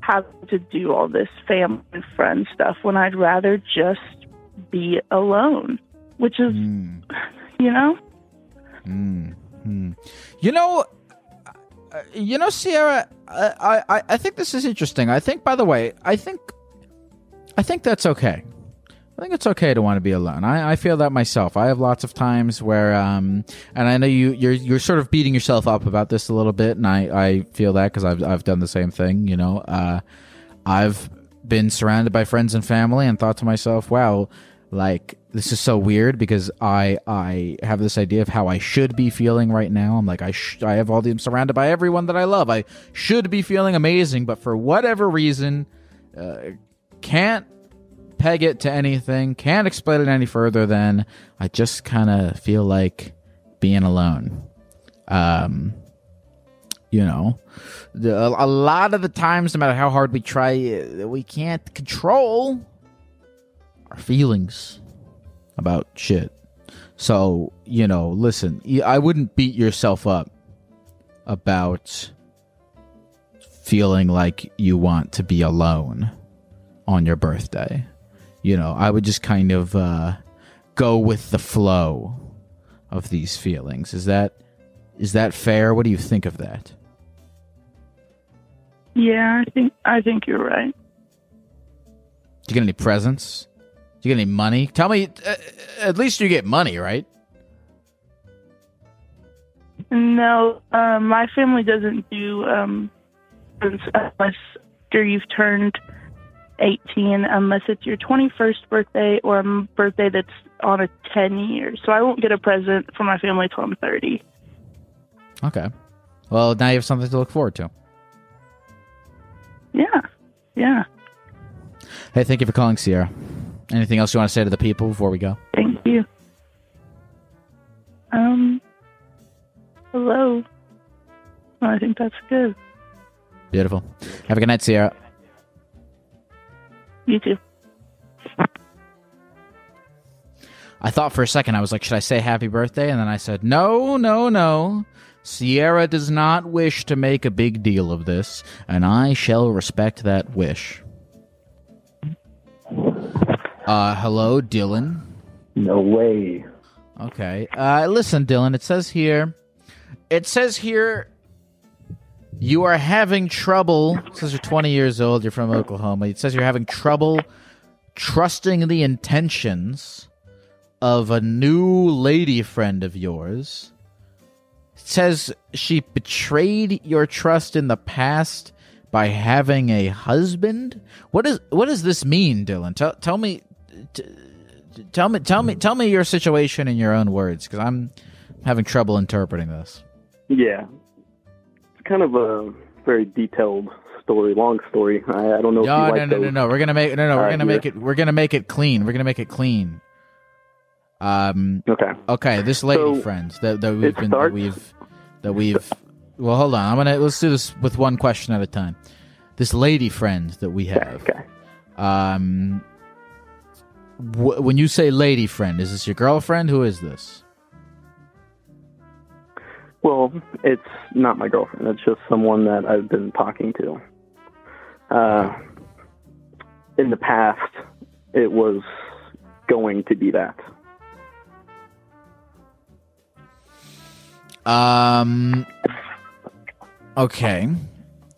[SPEAKER 11] having to do all this family and friend stuff when I'd rather just be alone, which is you know.
[SPEAKER 2] Mm, mm. You know, you know, Sierra, I, I I think this is interesting. I think, by the way, I think I think that's okay. I think it's okay to want to be alone. I, I feel that myself. I have lots of times where, um, and I know you you're you're sort of beating yourself up about this a little bit, and I I feel that because I've I've done the same thing. You know, uh, I've been surrounded by friends and family and thought to myself, wow, like this is so weird because I I have this idea of how I should be feeling right now. I'm like I sh- I have all the I'm surrounded by everyone that I love. I should be feeling amazing, but for whatever reason, uh, can't peg it to anything. Can't explain it any further than I just kind of feel like being alone. Um, you know, the, a lot of the times, no matter how hard we try, uh, we can't control our feelings about shit. So, you know, listen, I wouldn't beat yourself up about feeling like you want to be alone on your birthday. You know, I would just kind of uh, go with the flow of these feelings. Is that is that fair? What do you think of that?
[SPEAKER 11] Yeah, I think I think you're right.
[SPEAKER 2] Do you get any presents? Do you get any money? Tell me, uh, at least you get money, right?
[SPEAKER 11] No, uh, my family doesn't do um, unless after you've turned 18, unless it's your 21st birthday or a birthday that's on a 10 year. So I won't get a present for my family till I'm 30.
[SPEAKER 2] Okay. Well, now you have something to look forward to.
[SPEAKER 11] Yeah. Yeah.
[SPEAKER 2] Hey, thank you for calling, Sierra. Anything else you want to say to the people before we go?
[SPEAKER 11] Thank you. Um, hello. I think that's good.
[SPEAKER 2] Beautiful. Have a good night, Sierra.
[SPEAKER 11] You too.
[SPEAKER 2] I thought for a second, I was like, should I say happy birthday? And then I said, no, no, no. Sierra does not wish to make a big deal of this, and I shall respect that wish. Uh, hello, Dylan.
[SPEAKER 12] No way.
[SPEAKER 2] Okay. Uh, listen, Dylan, it says here, it says here, you are having trouble. Says you're 20 years old, you're from Oklahoma. It says you're having trouble trusting the intentions of a new lady friend of yours. It says she betrayed your trust in the past by having a husband. What is what does this mean, Dylan? Tell tell me t- tell me tell me tell me your situation in your own words because I'm having trouble interpreting this.
[SPEAKER 12] Yeah, kind of a very detailed story, long story. I, I don't know. if
[SPEAKER 2] No,
[SPEAKER 12] you
[SPEAKER 2] no,
[SPEAKER 12] like
[SPEAKER 2] no, no,
[SPEAKER 12] those.
[SPEAKER 2] no. We're gonna make no, no. We're
[SPEAKER 12] right,
[SPEAKER 2] gonna make it. We're gonna make it clean. We're gonna make it clean. Um.
[SPEAKER 12] Okay.
[SPEAKER 2] Okay. This lady
[SPEAKER 12] So,
[SPEAKER 2] friend that that we've been that we've that we've. Well, hold on. I'm gonna let's do this with one question at a time. This lady friend that we have.
[SPEAKER 12] Okay.
[SPEAKER 2] Um. Wh- when you say lady friend, is this your girlfriend? Who is this?
[SPEAKER 12] Well, it's not my girlfriend. It's just someone that I've been talking to. Uh, in the past, it was going to be that.
[SPEAKER 2] Um. Okay.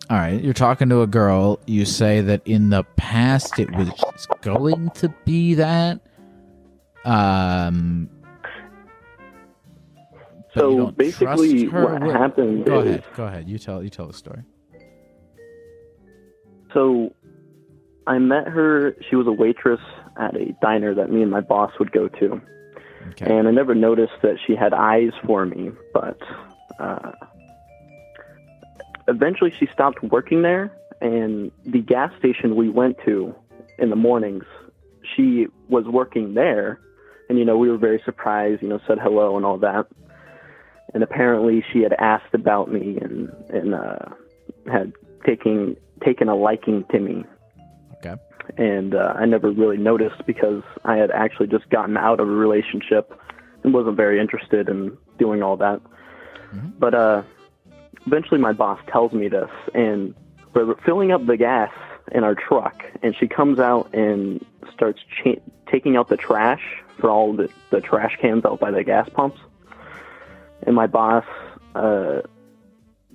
[SPEAKER 2] All right. You're talking to a girl. You say that in the past it was going to be that. Um.
[SPEAKER 12] So basically, what
[SPEAKER 2] Wha-
[SPEAKER 12] happened
[SPEAKER 2] Go
[SPEAKER 12] is-
[SPEAKER 2] ahead. Go ahead. You tell. You tell the story.
[SPEAKER 12] So I met her. She was a waitress at a diner that me and my boss would go to. And I never noticed that she had eyes for me, but uh, eventually she stopped working there. And the gas station we went to in the mornings, she was working there. And, you know, we were very surprised, you know, said hello and all that. And apparently she had asked about me and, and uh, had taken, taken a liking to me
[SPEAKER 2] Okay.
[SPEAKER 12] and uh, I never really noticed because I had actually just gotten out of a relationship and wasn't very interested in doing all that. But uh, eventually, my boss tells me this, and we're filling up the gas in our truck, and she comes out and starts cha- taking out the trash for all the, the trash cans out by the gas pumps. And my boss uh,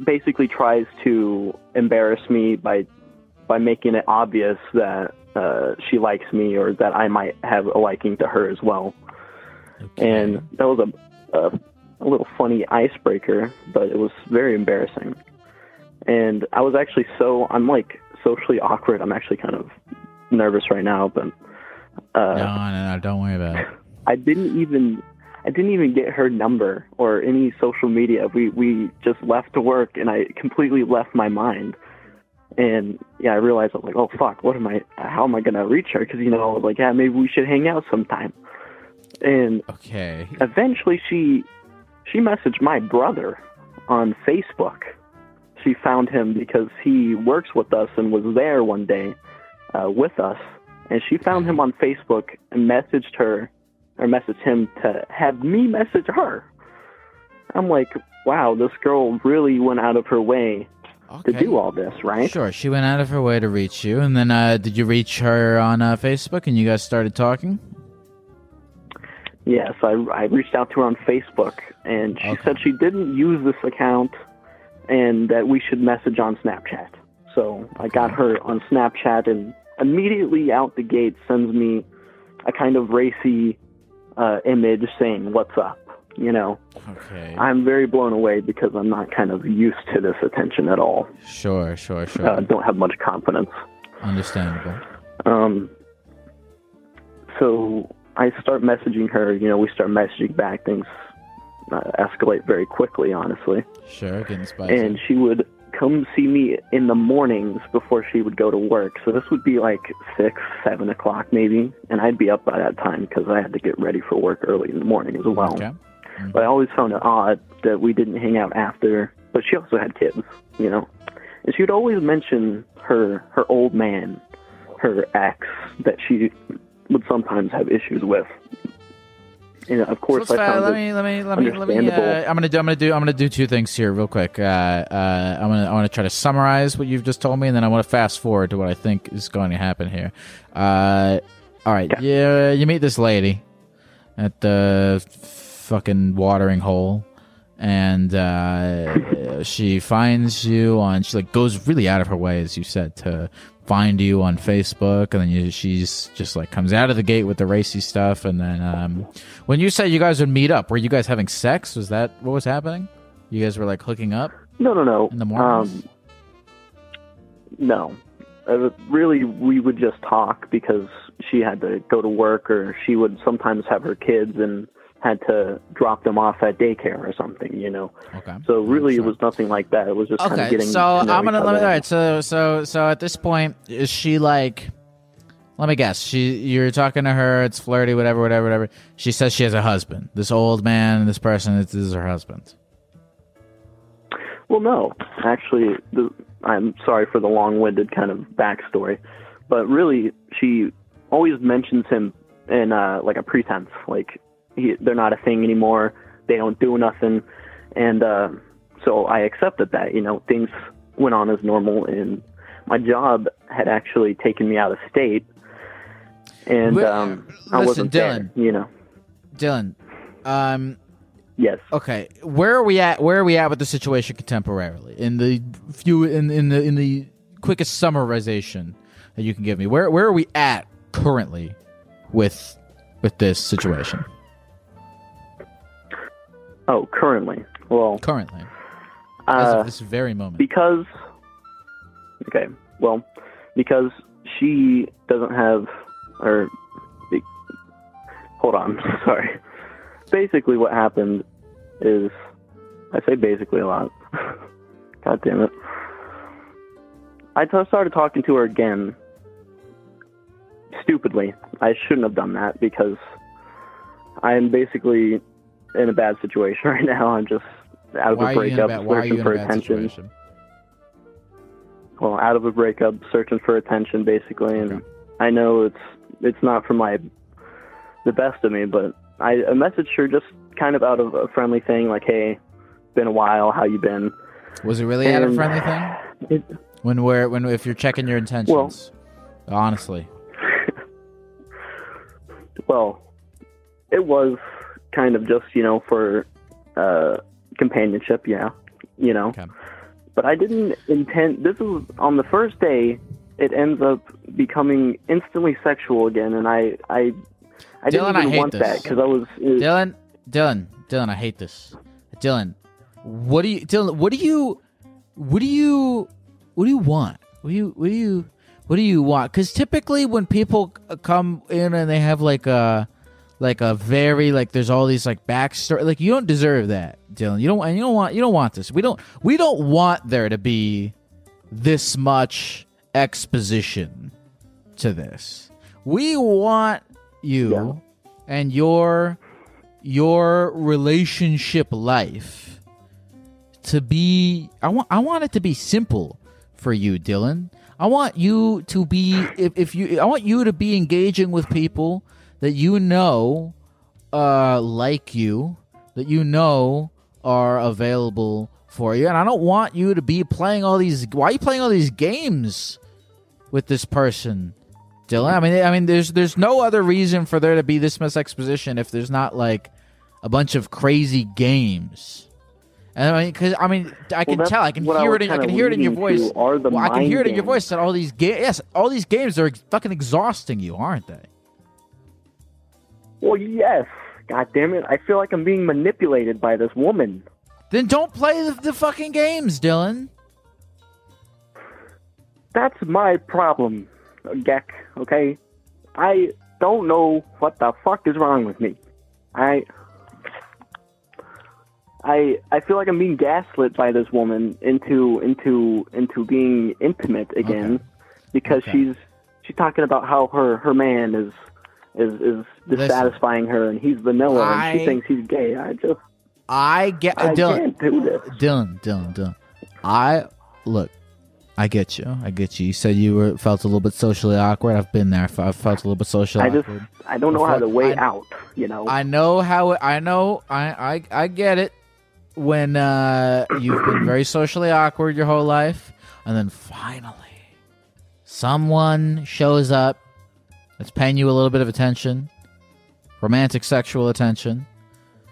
[SPEAKER 12] basically tries to embarrass me by by making it obvious that uh, she likes me or that I might have a liking to her as well. And that was a, a a little funny icebreaker, but it was very embarrassing. And I was actually so I'm like socially awkward. I'm actually kind of nervous right now, but uh,
[SPEAKER 2] no, no, no, don't worry about it.
[SPEAKER 12] I didn't even I didn't even get her number or any social media. We we just left to work, and I completely left my mind. And yeah, I realized I was like, oh fuck, what am I? How am I gonna reach her? Because you know, like yeah, maybe we should hang out sometime. And
[SPEAKER 2] okay,
[SPEAKER 12] eventually she she messaged my brother on Facebook. She found him because he works with us and was there one day uh, with us, and she found him on Facebook and messaged her or message him to have me message her. I'm like, wow, this girl really went out of her way to do all this, right?
[SPEAKER 2] Sure, she went out of her way to reach you, and then uh, did you reach her on uh, Facebook, and you guys started talking?
[SPEAKER 12] Yes, I, I reached out to her on Facebook, and she said she didn't use this account, and that we should message on Snapchat. So I got her on Snapchat, and immediately out the gate sends me a kind of racy uh, image saying "What's up?" You know.
[SPEAKER 2] Okay.
[SPEAKER 12] I'm very blown away because I'm not kind of used to this attention at all.
[SPEAKER 2] Sure, sure, sure.
[SPEAKER 12] Uh, don't have much confidence.
[SPEAKER 2] Understandable.
[SPEAKER 12] Um, so I start messaging her. You know, we start messaging back. Things uh, escalate very quickly, honestly.
[SPEAKER 2] Sure, getting spicy.
[SPEAKER 12] And she would come see me in the mornings before she would go to work. So this would be like six, seven o'clock maybe, and I'd be up by that time because I had to get ready for work early in the morning as well.
[SPEAKER 2] Okay. Mm.
[SPEAKER 12] But I always found it odd that we didn't hang out after. But she also had kids, you know, and she would always mention her her old man, her ex, that she would sometimes have issues with. And of course,
[SPEAKER 2] So
[SPEAKER 12] I
[SPEAKER 2] uh,
[SPEAKER 12] found
[SPEAKER 2] let me let me let me let me. Uh, I'm gonna do I'm gonna do I'm gonna do two things here real quick. Uh, uh, I'm gonna I want to try to summarize what you've just told me, and then I want to fast forward to what I think is going to happen here. Uh, all right, yeah, you meet this lady at the fucking watering hole, and uh, she finds you on. She like goes really out of her way, as you said, to find you on Facebook, and then you, she's just like comes out of the gate with the racy stuff, and then um, when you said you guys would meet up, were you guys having sex? Was that what was happening? You guys were like hooking up?
[SPEAKER 12] No, no, no.
[SPEAKER 2] In the mornings?
[SPEAKER 12] Um, no. Uh, really, we would just talk because she had to go to work, or she would sometimes have her kids and had to drop them off at daycare or something, you know.
[SPEAKER 2] Okay.
[SPEAKER 12] So really, it was nothing like that. It was just kind of
[SPEAKER 2] Okay,
[SPEAKER 12] getting.
[SPEAKER 2] so
[SPEAKER 12] to know
[SPEAKER 2] I'm gonna let me. All right, so so so at this point, is she like? Let me guess. She, you're talking to her. It's flirty, whatever, whatever, whatever. She says she has a husband. This old man, this person, this is her husband.
[SPEAKER 12] Well, no, actually, the, I'm sorry for the long-winded kind of backstory, but really, she always mentions him in uh, like a pretense, like he, they're not a thing anymore. They don't do nothing, and uh, so I accepted that. You know, things went on as normal, and my job had actually taken me out of state, and
[SPEAKER 2] Wait,
[SPEAKER 12] um, I wasn't there.
[SPEAKER 2] Dylan.
[SPEAKER 12] You know,
[SPEAKER 2] Dylan, um,
[SPEAKER 12] yes.
[SPEAKER 2] Okay, where are we at? Where are we at with the situation contemporarily? In the few, in in the in the quickest summarization that you can give me, where where are we at currently with with this situation?
[SPEAKER 12] Oh, currently, well,
[SPEAKER 2] currently, as
[SPEAKER 12] uh,
[SPEAKER 2] of this very moment.
[SPEAKER 12] because okay well because she doesn't have or be, hold on sorry. Basically what happened is i say basically a lot. God damn it. I t- started talking to her again stupidly. I shouldn't have done that because i'm basically in a bad situation right now i'm just out of
[SPEAKER 2] Why
[SPEAKER 12] a
[SPEAKER 2] are you in a
[SPEAKER 12] breakup
[SPEAKER 2] bad, why are you
[SPEAKER 12] searching for attention
[SPEAKER 2] situation?
[SPEAKER 12] well, out of a breakup, searching for attention, basically. And I know it's it's not for my the best of me, but I, I messaged her just kind of out of a friendly thing, like, "Hey, been a while. How you been?"
[SPEAKER 2] Was it really out of a friendly thing? when we're when if you're checking your intentions, honestly.
[SPEAKER 12] Well, it was kind of just you know for uh, companionship, yeah, you know. but I didn't intend. This was on the first day. It ends up becoming instantly sexual again, and I, I, I didn't
[SPEAKER 2] Dylan, I
[SPEAKER 12] want
[SPEAKER 2] this.
[SPEAKER 12] that because I was.
[SPEAKER 2] Dylan, Dylan, Dylan, I hate this. Dylan, what do you, Dylan? What do you, what do you, what do you want? What do you, what do you, what do you want? Because typically when people come in and they have like a, like a very like, there's all these like backstory. Like you don't deserve that, Dylan. You don't, and you don't want, you don't want this. We don't, we don't want there to be this much exposition to this. We want you and your your relationship life to be I want I want it to be simple for you, Dylan. I want you to be if, if you I want you to be engaging with people that you know uh like you, that you know are available for you. And I don't want you to be playing all these why are you playing all these games with this person? Dylan. I mean, I mean, there's there's no other reason for there to be this much exposition if there's not like a bunch of crazy games. And I mean, because I mean, I can
[SPEAKER 12] that's
[SPEAKER 2] tell, I can
[SPEAKER 12] what I
[SPEAKER 2] hear it, in, I can hear it in your voice. Well, I can hear it in your voice that all these games, yes, all these games are fucking exhausting you, aren't they?
[SPEAKER 12] Well, yes. God damn it! I feel like I'm being manipulated by this woman.
[SPEAKER 2] Then don't play the, the fucking games, Dylan.
[SPEAKER 12] That's my problem, Gek. Okay, I don't know what the fuck is wrong with me. I, I, I feel like I'm being gaslit by this woman into into into being intimate again because
[SPEAKER 2] Okay.
[SPEAKER 12] she's she's talking about how her her man is is is
[SPEAKER 2] Listen.
[SPEAKER 12] dissatisfying her and he's vanilla and she thinks he's gay. I just
[SPEAKER 2] I get
[SPEAKER 12] I
[SPEAKER 2] Dylan.
[SPEAKER 12] can't do this.
[SPEAKER 2] Dylan, Dylan, Dylan. I look. I get you. I get you. You said you were felt a little bit socially awkward. I've been there. I felt a little bit socially
[SPEAKER 12] I just
[SPEAKER 2] awkward.
[SPEAKER 12] I don't know how to way
[SPEAKER 2] I-
[SPEAKER 12] out. You know.
[SPEAKER 2] I know how. It, I know. I, I I get it. When uh, you've been very socially awkward your whole life, and then finally, someone shows up that's paying you a little bit of attention, romantic, sexual attention,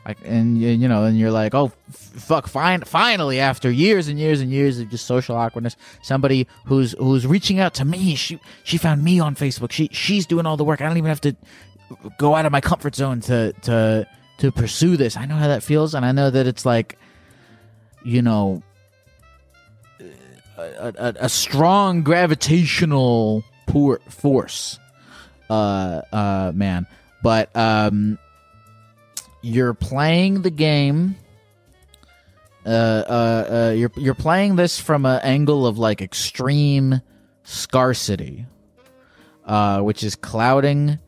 [SPEAKER 2] like, and you, know, and you're like, oh, fuck, fine, finally, after years and years and years of just social awkwardness, somebody who's who's reaching out to me. She she found me on Facebook. She she's doing all the work. I don't even have to go out of my comfort zone to to to pursue this. I know how that feels, and I know that it's like, you know, a, a, a strong gravitational force, uh, uh, man. But um, you're playing the game. Uh, uh, uh, you're you're playing this from an angle of like extreme scarcity, uh, which is clouding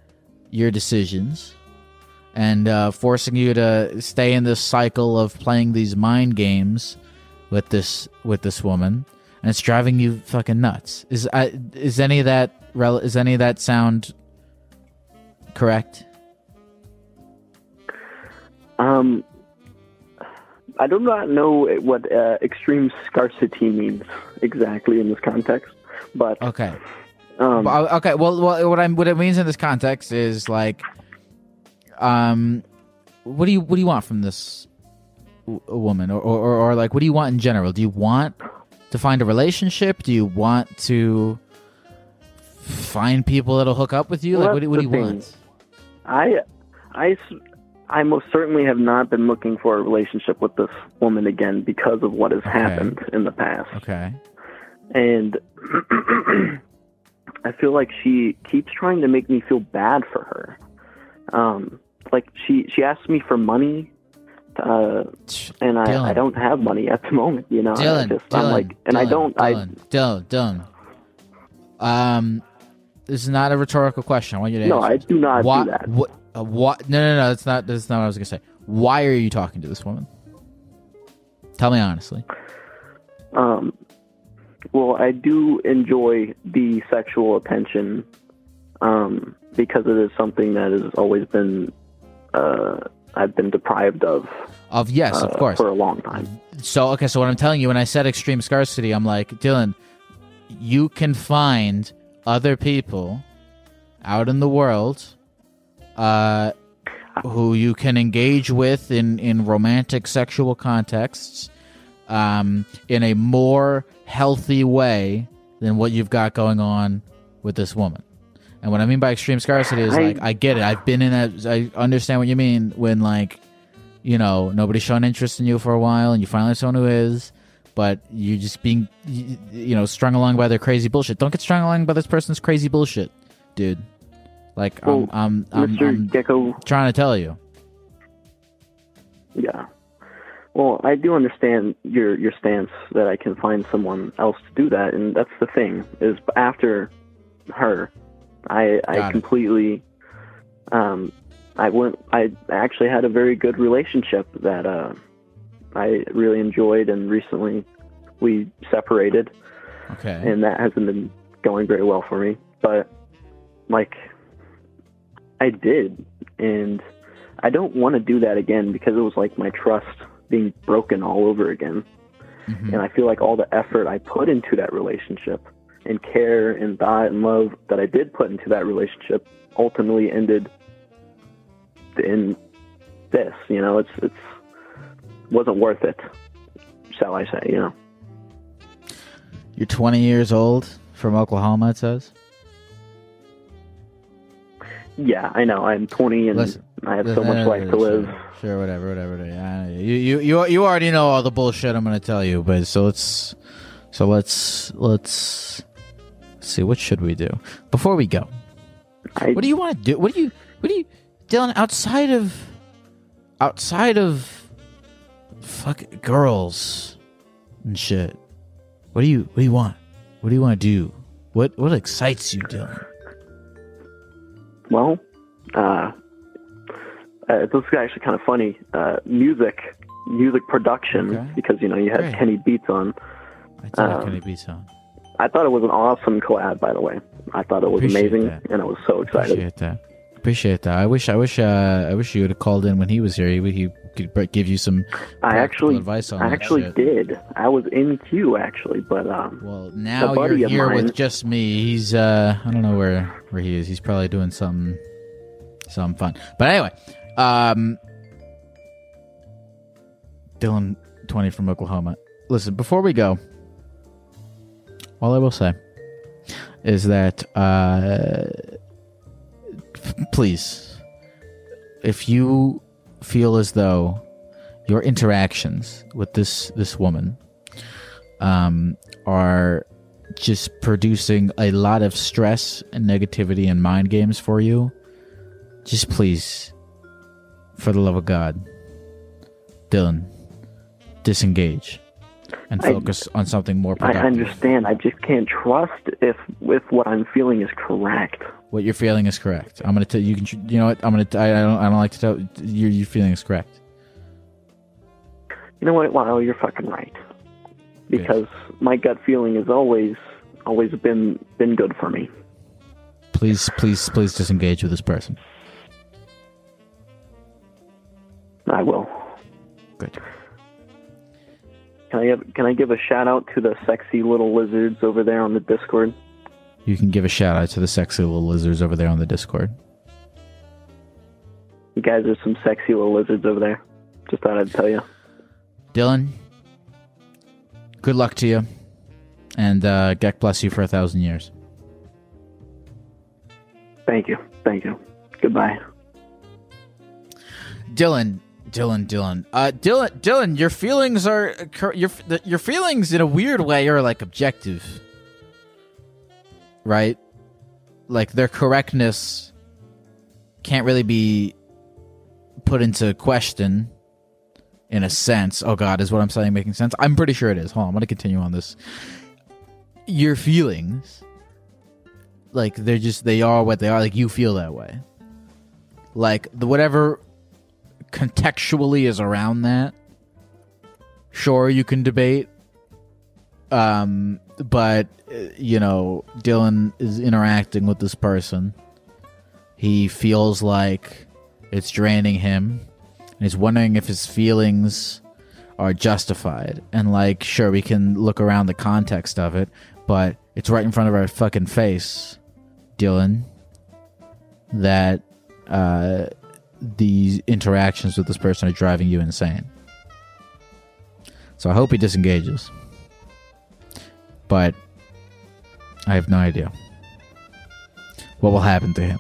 [SPEAKER 2] your decisions and uh, forcing you to stay in this cycle of playing these mind games with this with this woman, and it's driving you fucking nuts. Is uh, is any of that is any of that sound correct?
[SPEAKER 12] Um, I do not know what uh, extreme scarcity means exactly in this context, but
[SPEAKER 2] Okay.
[SPEAKER 12] um,
[SPEAKER 2] okay. Well, well, what I'm what it means in this context is like, um, what do you what do you want from this w- woman, or, or or like what do you want in general? Do you want to find a relationship? Do you want to find people that'll hook up with you?
[SPEAKER 12] Well,
[SPEAKER 2] like, what do, what do you
[SPEAKER 12] the
[SPEAKER 2] want?
[SPEAKER 12] I, I, I most certainly have not been looking for a relationship with this woman again because of what has happened in the past.
[SPEAKER 2] Okay.
[SPEAKER 12] And I feel like she keeps trying to make me feel bad for her. Um, like she she asks me for money, uh, and I, I don't have money at the moment. You know, I just,
[SPEAKER 2] Dylan,
[SPEAKER 12] I'm like, and I
[SPEAKER 2] Dylan,
[SPEAKER 12] don't.
[SPEAKER 2] Dylan, Dylan, Dylan. Um, this is not a rhetorical question. I want you to.
[SPEAKER 12] No,
[SPEAKER 2] answer.
[SPEAKER 12] I do not
[SPEAKER 2] Why,
[SPEAKER 12] do that.
[SPEAKER 2] What? Uh, what? No, no, no. That's not. That's not what I was gonna say. Why are you talking to this woman? Tell me honestly.
[SPEAKER 12] Um, well, I do enjoy the sexual attention um, because it is something that has always been uh, I've been deprived of.
[SPEAKER 2] Of yes, of
[SPEAKER 12] uh,
[SPEAKER 2] course.
[SPEAKER 12] for a long time.
[SPEAKER 2] So okay, so what I'm telling you when I said extreme scarcity, I'm like Dylan, you can find other people out in the world, uh, who you can engage with in in romantic sexual contexts, um, in a more healthy way than what you've got going on with this woman. And what I mean by extreme scarcity is like I get it. I've been in that. I understand what you mean when like, you know, nobody's shown interest in you for a while, and you finally have someone who is, but you're just being, you, know, strung along by their crazy bullshit. Don't get strung along by this person's crazy bullshit, dude. Like
[SPEAKER 12] Well,
[SPEAKER 2] I'm, I'm, I'm, I'm
[SPEAKER 12] Gecko,
[SPEAKER 2] trying to tell you.
[SPEAKER 12] Yeah. Well, I do understand your your stance that I can find someone else to do that, and that's the thing is after her, I
[SPEAKER 2] Got
[SPEAKER 12] I
[SPEAKER 2] it.
[SPEAKER 12] completely, um, I went I actually had a very good relationship that uh, I really enjoyed, and recently we separated,
[SPEAKER 2] Okay.
[SPEAKER 12] and that hasn't been going very well for me. But like, I did, and I don't want to do that again because it was like my trust being broken all over again.
[SPEAKER 2] Mm-hmm.
[SPEAKER 12] And I feel like all the effort I put into that relationship and care and thought and love that I did put into that relationship ultimately ended in this. You know, it's it's wasn't worth it, shall I say? You know.
[SPEAKER 2] You're 20 years old from Oklahoma. It says.
[SPEAKER 12] Yeah, I know. I'm 20 and
[SPEAKER 2] Listen,
[SPEAKER 12] I have so
[SPEAKER 2] Listen,
[SPEAKER 12] much
[SPEAKER 2] uh,
[SPEAKER 12] life to live.
[SPEAKER 2] Sure, sure, whatever, whatever. Yeah, you, you, you, you already know all the bullshit I'm going to tell you, but so let's, so let's, let's see. What should we do before we go? what do you want to do? What do you, what do you, Dylan? Outside of, outside of, fuck girls and shit. What do you, what do you want? What do you want to do? What, what excites you, Dylan?
[SPEAKER 12] Well, uh, uh, this is actually kind of funny. Uh, music, music production, because you know you had
[SPEAKER 2] Great.
[SPEAKER 12] Kenny Beats on.
[SPEAKER 2] I have
[SPEAKER 12] Um,
[SPEAKER 2] Kenny Beats on.
[SPEAKER 12] I thought it was an awesome collab, by the way. I thought it was
[SPEAKER 2] Appreciate
[SPEAKER 12] amazing,
[SPEAKER 2] that.
[SPEAKER 12] and I was so excited.
[SPEAKER 2] Appreciate that. Appreciate that. I wish. I wish. Uh, I wish you would have called in when he was here. He, he could give you some.
[SPEAKER 12] I actually,
[SPEAKER 2] advice on
[SPEAKER 12] I actually
[SPEAKER 2] shit.
[SPEAKER 12] did. I was in queue actually, but um,
[SPEAKER 2] well, Now you're here
[SPEAKER 12] mine,
[SPEAKER 2] with just me. He's. Uh, I don't know where where he is. He's probably doing something, some fun. But anyway, um, Dylan, twenty from Oklahoma. Listen, before we go, all I will say is that uh, please, if you feel as though your interactions with this this woman um, are just producing a lot of stress and negativity and mind games for you, just please, for the love of God, Dylan, disengage and
[SPEAKER 12] I-
[SPEAKER 2] focus on something more productive.
[SPEAKER 12] I understand. I just can't trust if if what I'm feeling is correct.
[SPEAKER 2] What you're feeling is correct. I'm gonna tell you. Can you know what? I'm gonna. I, I don't. I don't like to tell. Your your feeling is correct.
[SPEAKER 12] You know what? Wow, you're fucking right. Because my gut feeling has always always been been good for me.
[SPEAKER 2] Please, please, please disengage with this person.
[SPEAKER 12] I will.
[SPEAKER 2] Good.
[SPEAKER 12] Can I have, can I give a shout out to the sexy little lizards over there on the Discord?
[SPEAKER 2] You can give a shout out to the sexy little lizards over there on the Discord.
[SPEAKER 12] You guys are some sexy little lizards over there. Just thought I'd tell you.
[SPEAKER 2] Dylan, good luck to you, and uh, Gek bless you for a thousand years.
[SPEAKER 12] Thank you. Thank you. Goodbye.
[SPEAKER 2] Dylan, Dylan, Dylan, uh, Dylan, Dylan, your feelings are your your feelings in a weird way are like objective, right? Like their correctness can't really be put into question in a sense. Oh God, is what I'm saying making sense? I'm pretty sure it is. Hold on, I'm gonna continue on this. Your feelings, like they're just they are what they are. Like you feel that way. Like the whatever contextually is around that. Sure, you can debate. Um, but uh, you know, Dylan is interacting with this person. He feels like it's draining him, and he's wondering if his feelings are justified. And like, sure, we can look around the context of it, but it's right in front of our fucking face, Dylan. That uh, these interactions with this person are driving you insane. So I hope he disengages. But I have no idea what will happen to him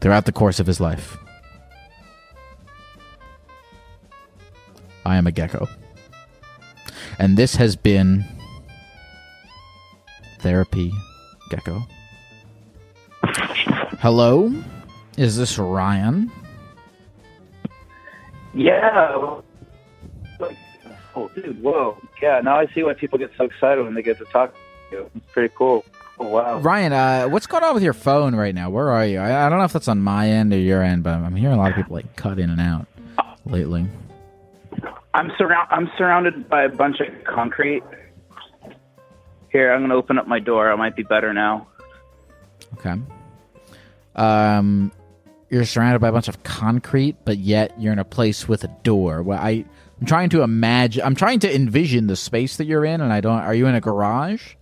[SPEAKER 2] throughout the course of his life. I am a gecko. And this has been Therapy Gecko. Hello? Is this Ryan?
[SPEAKER 13] Yeah. Oh, dude, whoa. Yeah, now I see why people get so excited when they get to talk to you. It's pretty cool. Oh, wow.
[SPEAKER 2] Ryan, uh, what's going on with your phone right now? Where are you? I, I don't know if that's on my end or your end, but I'm hearing a lot of people like cut in and out lately.
[SPEAKER 13] I'm surround. I'm surrounded by a bunch of concrete. Here, I'm gonna open up my door. I might be better now.
[SPEAKER 2] Okay. Um, you're surrounded by a bunch of concrete, but yet you're in a place with a door. Well, I, I'm trying to imagine. I'm trying to envision the space that you're in, and I don't. Are you in a garage?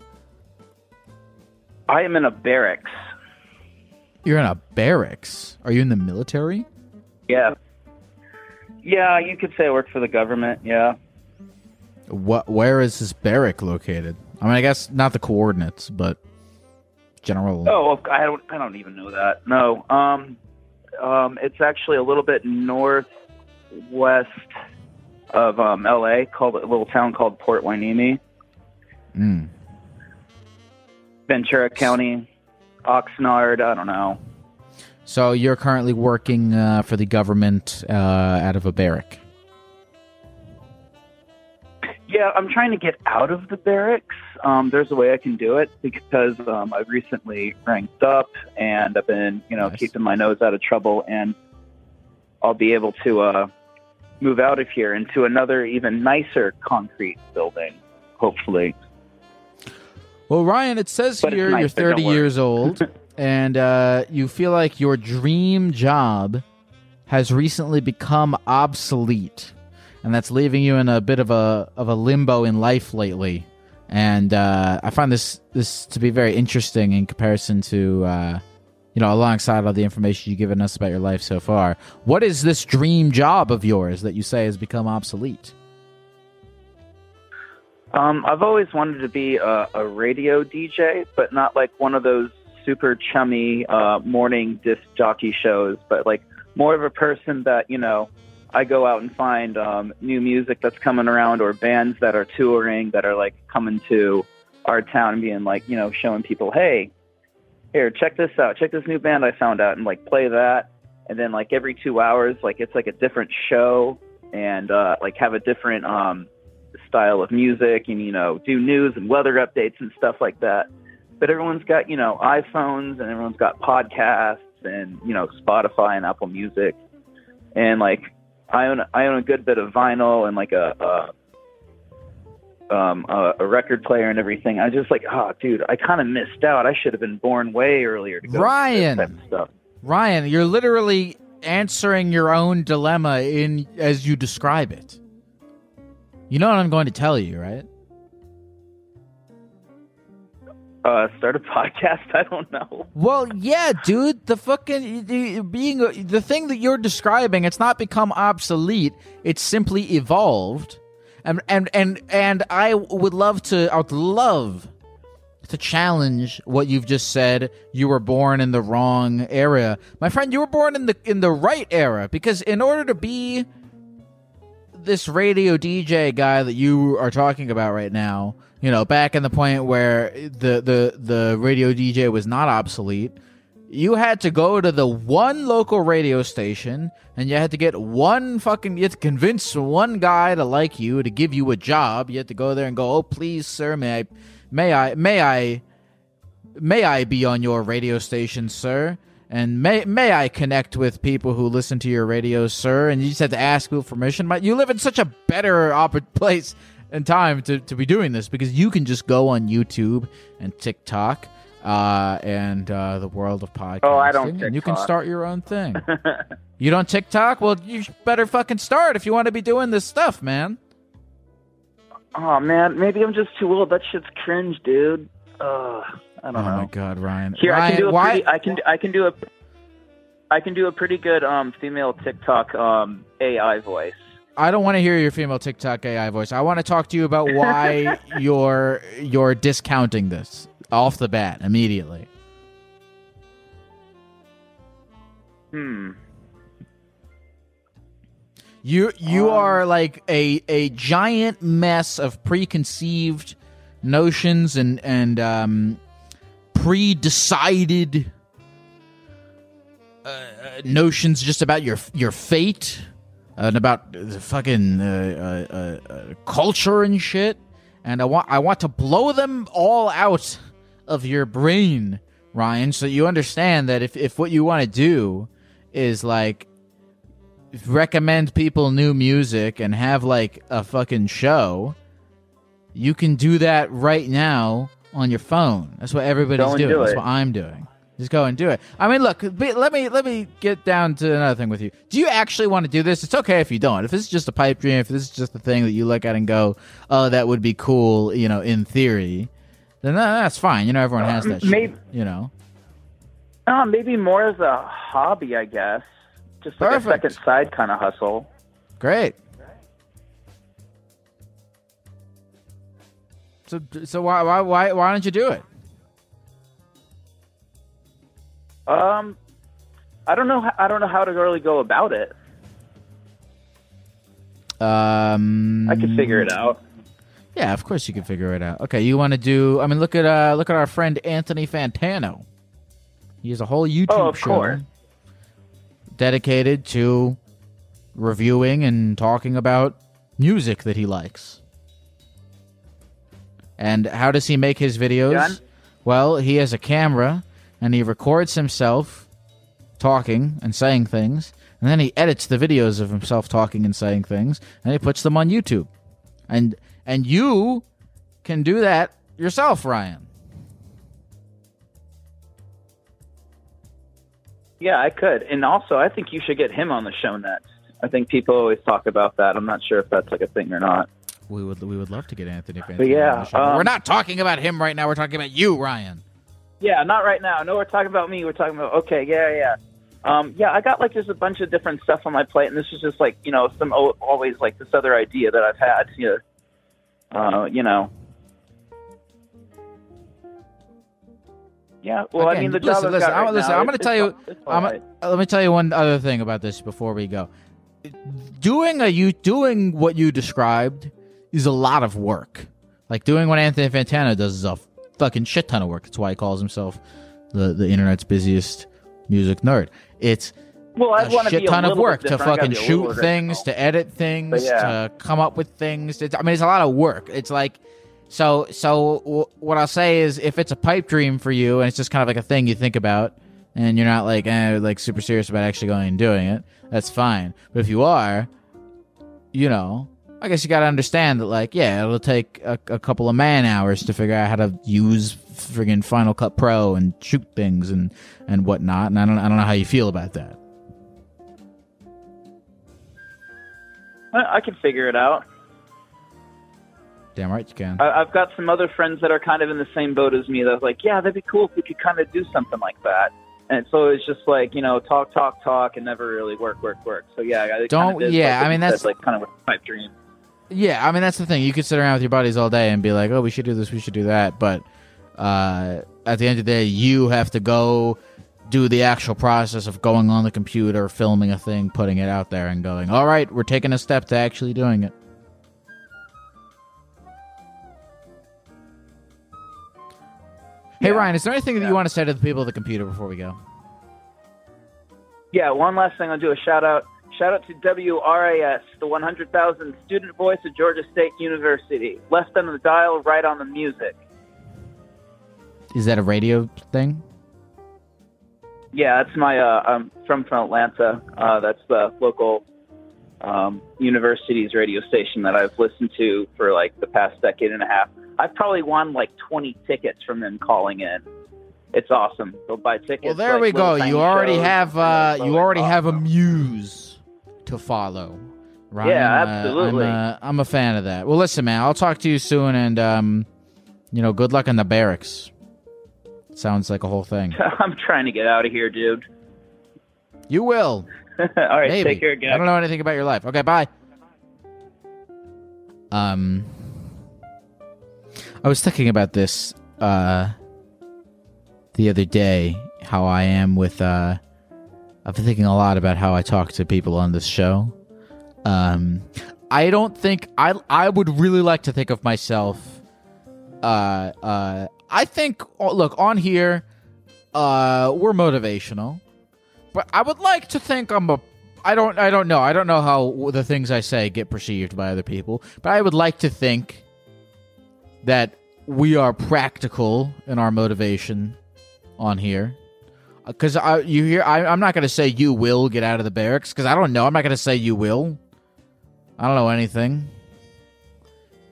[SPEAKER 13] I am in a barracks.
[SPEAKER 2] You're in a barracks. Are you in the military?
[SPEAKER 13] Yeah. Yeah, you could say I work for the government. Yeah.
[SPEAKER 2] What? Where is this barrack located? I mean, I guess not the coordinates, but general.
[SPEAKER 13] Oh, I don't. I don't even know that. No. Um, um, it's actually a little bit northwest of um, L.A. called a little town called Port Hueneme,
[SPEAKER 2] Mm.
[SPEAKER 13] Ventura County, Oxnard. I don't know.
[SPEAKER 2] So you're currently working uh, for the government uh, out of a barrack.
[SPEAKER 13] Yeah, I'm trying to get out of the barracks. Um, there's a way I can do it because um, I've recently ranked up and I've been, you know, keeping my nose out of trouble, and I'll be able to uh, move out of here into another, even nicer concrete building, hopefully.
[SPEAKER 2] Well, Ryan, it says
[SPEAKER 13] But
[SPEAKER 2] here
[SPEAKER 13] nice,
[SPEAKER 2] you're 30 years old, and uh, you feel like your dream job has recently become obsolete, and that's leaving you in a bit of a of a limbo in life lately. And uh, I find this this to be very interesting in comparison to uh, you know alongside all the information you've given us about your life so far. What is this dream job of yours that you say has become obsolete?
[SPEAKER 13] Um, I've always wanted to be a, a radio DJ, but not like one of those super chummy uh, morning disc jockey shows, but like more of a person that you know. I go out and find um, new music that's coming around, or bands that are touring that are like coming to our town and being like, you know, showing people, hey, here, check this out, check this new band I found out, and like play that, and then like every two hours, like it's like a different show, and uh, like have a different um, style of music and you know do news and weather updates and stuff like that. But everyone's got you know iphones and everyone's got podcasts and you know spotify and apple music. And like i own i own a good bit of vinyl and like a, a um a, a record player and everything i was just like oh dude i kind of missed out i should have been born way earlier to go
[SPEAKER 2] Ryan.
[SPEAKER 13] this type of stuff
[SPEAKER 2] Ryan, you're literally answering your own dilemma in as you describe it. You know what I'm going to tell you, right?
[SPEAKER 13] uh start a podcast i don't know
[SPEAKER 2] Well, yeah, dude. The fucking the- being the thing that you're describing, it's not become obsolete. It's simply evolved, and and and and I would love to. I would love to challenge what you've just said. You were born in the wrong era, my friend. You were born in the in the right era because in order to be this radio DJ guy that you are talking about right now, you know, back in the point where the the the radio DJ was not obsolete, you had to go to the one local radio station and you had to get one fucking you had to convince one guy to like you to give you a job. You had to go there and go, "Oh, please, sir, may I may I may I may I be on your radio station, sir?" And may may I connect with people who listen to your radio, sir? And you just had to ask people permission. But you live in such a better oppor- place and time to, to be doing this because you can just go on YouTube and TikTok uh, and uh, the world of podcasting.
[SPEAKER 13] Oh, I don't
[SPEAKER 2] And you can start your own thing. you don't TikTok? Well, you better fucking start if you want to be doing this stuff, man.
[SPEAKER 13] oh man maybe i'm just too old that shit's cringe dude uh i don't
[SPEAKER 2] oh
[SPEAKER 13] know Oh
[SPEAKER 2] my god, Ryan.
[SPEAKER 13] Here, I can do a
[SPEAKER 2] why?
[SPEAKER 13] pretty. I can. I can do a. I can do a pretty good um, female TikTok um, AI voice.
[SPEAKER 2] I don't want to hear your female TikTok AI voice. I want to talk to you about why you're you're discounting this off the bat immediately.
[SPEAKER 13] Hmm.
[SPEAKER 2] You you are like a a giant mess of preconceived notions and and um, pre-decided uh, uh, notions just about your your fate and about the fucking uh, uh, uh, culture and shit. And I want I want to blow them all out of your brain, Ryan, so you understand that if if what you want to do is like recommend people new music and have like a fucking show, you can do that right now on your phone. That's what everybody's doing.
[SPEAKER 13] do
[SPEAKER 2] That's what I'm doing. Just go and do it. I mean, look. Be, let me let me get down to another thing with you. Do you actually want to do this? It's okay if you don't. If this is just a pipe dream, if this is just a thing that you look at and go, "Oh, that would be cool," you know, in theory, then that's fine. You know, everyone has that. shit,
[SPEAKER 13] Maybe-
[SPEAKER 2] you know.
[SPEAKER 13] Uh, maybe more as a hobby, I guess. Just like
[SPEAKER 2] Perfect.
[SPEAKER 13] a second side kind of hustle.
[SPEAKER 2] Great. So so why why why why don't you do it?
[SPEAKER 13] Um, I don't know. How, I don't know how to really go about it.
[SPEAKER 2] Um,
[SPEAKER 13] I can figure it out.
[SPEAKER 2] Yeah, of course you can figure it out. Okay, you want to do? I mean, look at uh, look at our friend Anthony Fantano. He has a whole YouTube
[SPEAKER 13] Oh,
[SPEAKER 2] show
[SPEAKER 13] course.
[SPEAKER 2] dedicated to reviewing and talking about music that he likes. And how does he make his videos?
[SPEAKER 13] John?
[SPEAKER 2] Well, he has a camera and he records himself talking and saying things, and then he edits the videos of himself talking and saying things, and he puts them on YouTube. And and you can do that yourself, Ryan.
[SPEAKER 13] Yeah, I could. And also, I think you should get him on the show next. I think people always talk about that. I'm not sure if that's like a thing or not.
[SPEAKER 2] We would we would love to get Anthony Fantano.
[SPEAKER 13] But yeah,
[SPEAKER 2] on the show.
[SPEAKER 13] Um,
[SPEAKER 2] we're not talking about him right now. We're talking about you, Ryan.
[SPEAKER 13] Yeah, not right now. No, we're talking about me. We're talking about okay, yeah, yeah. Um, yeah, I got like just a bunch of different stuff on my plate, and this is just like you know some always like this other idea that I've had. You know, uh, you know. Yeah, well, I mean the
[SPEAKER 2] listen, listen,
[SPEAKER 13] got right
[SPEAKER 2] I'm, listen,
[SPEAKER 13] now,
[SPEAKER 2] I'm going to tell you.
[SPEAKER 13] it's- it's
[SPEAKER 2] I'm,
[SPEAKER 13] all right.
[SPEAKER 2] let me tell you one other thing about this before we go. Doing a you doing what you described is a lot of work. Like doing what Anthony Fantano does is a fucking shit ton of work. That's why he calls himself the the internet's busiest music nerd. It's
[SPEAKER 13] Well, I
[SPEAKER 2] a shit
[SPEAKER 13] be a
[SPEAKER 2] ton of work to
[SPEAKER 13] different. I gotta
[SPEAKER 2] fucking shoot things, to edit things,
[SPEAKER 13] yeah.
[SPEAKER 2] to come up with things. It's, I mean, it's a lot of work. It's like so. So w- what I'll say is, if it's a pipe dream for you, and it's just kind of like a thing you think about, and you're not like eh, like super serious about actually going and doing it, that's fine. But if you are, you know, I guess you got to understand that, like, yeah, it'll take a, a couple of man hours to figure out how to use friggin' Final Cut Pro and shoot things and and whatnot. And I don't I don't know how you feel about that.
[SPEAKER 13] I can figure it out.
[SPEAKER 2] Damn right you can.
[SPEAKER 13] I, I've got some other friends that are kind of in the same boat as me. That's like, yeah, that'd be cool if we could kind of do something like that. And so it's just like you know, talk, talk, talk, and never really work, work, work. So yeah, I
[SPEAKER 2] Don't-
[SPEAKER 13] did,
[SPEAKER 2] yeah,
[SPEAKER 13] like,
[SPEAKER 2] I mean, that's-
[SPEAKER 13] said, like kind of a pipe dream.
[SPEAKER 2] Yeah, I mean that's the thing. You could sit around with your buddies all day and be like, "Oh, we should do this, we should do that," but uh, at the end of the day, you have to go do the actual process of going on the computer, filming a thing, putting it out there, and going, "All right, we're taking a step to actually doing it." Hey Ryan, is there anything that you want to say to the people of the computer before we go?
[SPEAKER 13] Yeah, one last thing. I'll do a shout out. Shout out to WRAS, the 100,000 student voice of Georgia State University. Left on the dial, right on the music.
[SPEAKER 2] Is that a radio thing?
[SPEAKER 13] Yeah, that's my. Uh, I'm from from Atlanta. Uh, that's the local um, university's radio station that I've listened to for like the past decade and a half. I've probably won like 20 tickets from them calling in. It's awesome. They'll buy tickets.
[SPEAKER 2] Well, there
[SPEAKER 13] like,
[SPEAKER 2] we go. You already
[SPEAKER 13] shows,
[SPEAKER 2] have uh, you already have a muse to follow. Ryan,
[SPEAKER 13] Yeah,
[SPEAKER 2] uh,
[SPEAKER 13] absolutely.
[SPEAKER 2] I'm, uh, I'm a fan of that. Well, listen, man, I'll talk to you soon, and um, you know, good luck in the barracks. Sounds like a whole thing.
[SPEAKER 13] I'm trying to get out of here, dude.
[SPEAKER 2] You will.
[SPEAKER 13] All right,
[SPEAKER 2] Maybe.
[SPEAKER 13] take care,
[SPEAKER 2] again.
[SPEAKER 13] I
[SPEAKER 2] don't know anything about your life. Okay, bye. Um, I was thinking about this uh, the other day. How I am with. Uh, I've been thinking a lot about how I talk to people on this show. Um, I don't think I. I would really like to think of myself. Uh, uh, I think. oh, Look on here. Uh, we're motivational, but I would like to think I'm a. I don't. I don't know. I don't know how the things I say get perceived by other people, but I would like to think that we are practical in our motivation on here. Because I, you hear, I, I'm not going to say you will get out of the barracks because I don't know. I'm not going to say you will. I don't know anything.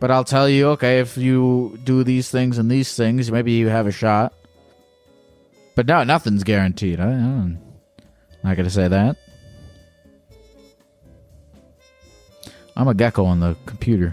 [SPEAKER 2] But I'll tell you, okay, if you do these things and these things, maybe you have a shot. But no, nothing's guaranteed. I, I'm not going to say that. I'm a gecko on the computer.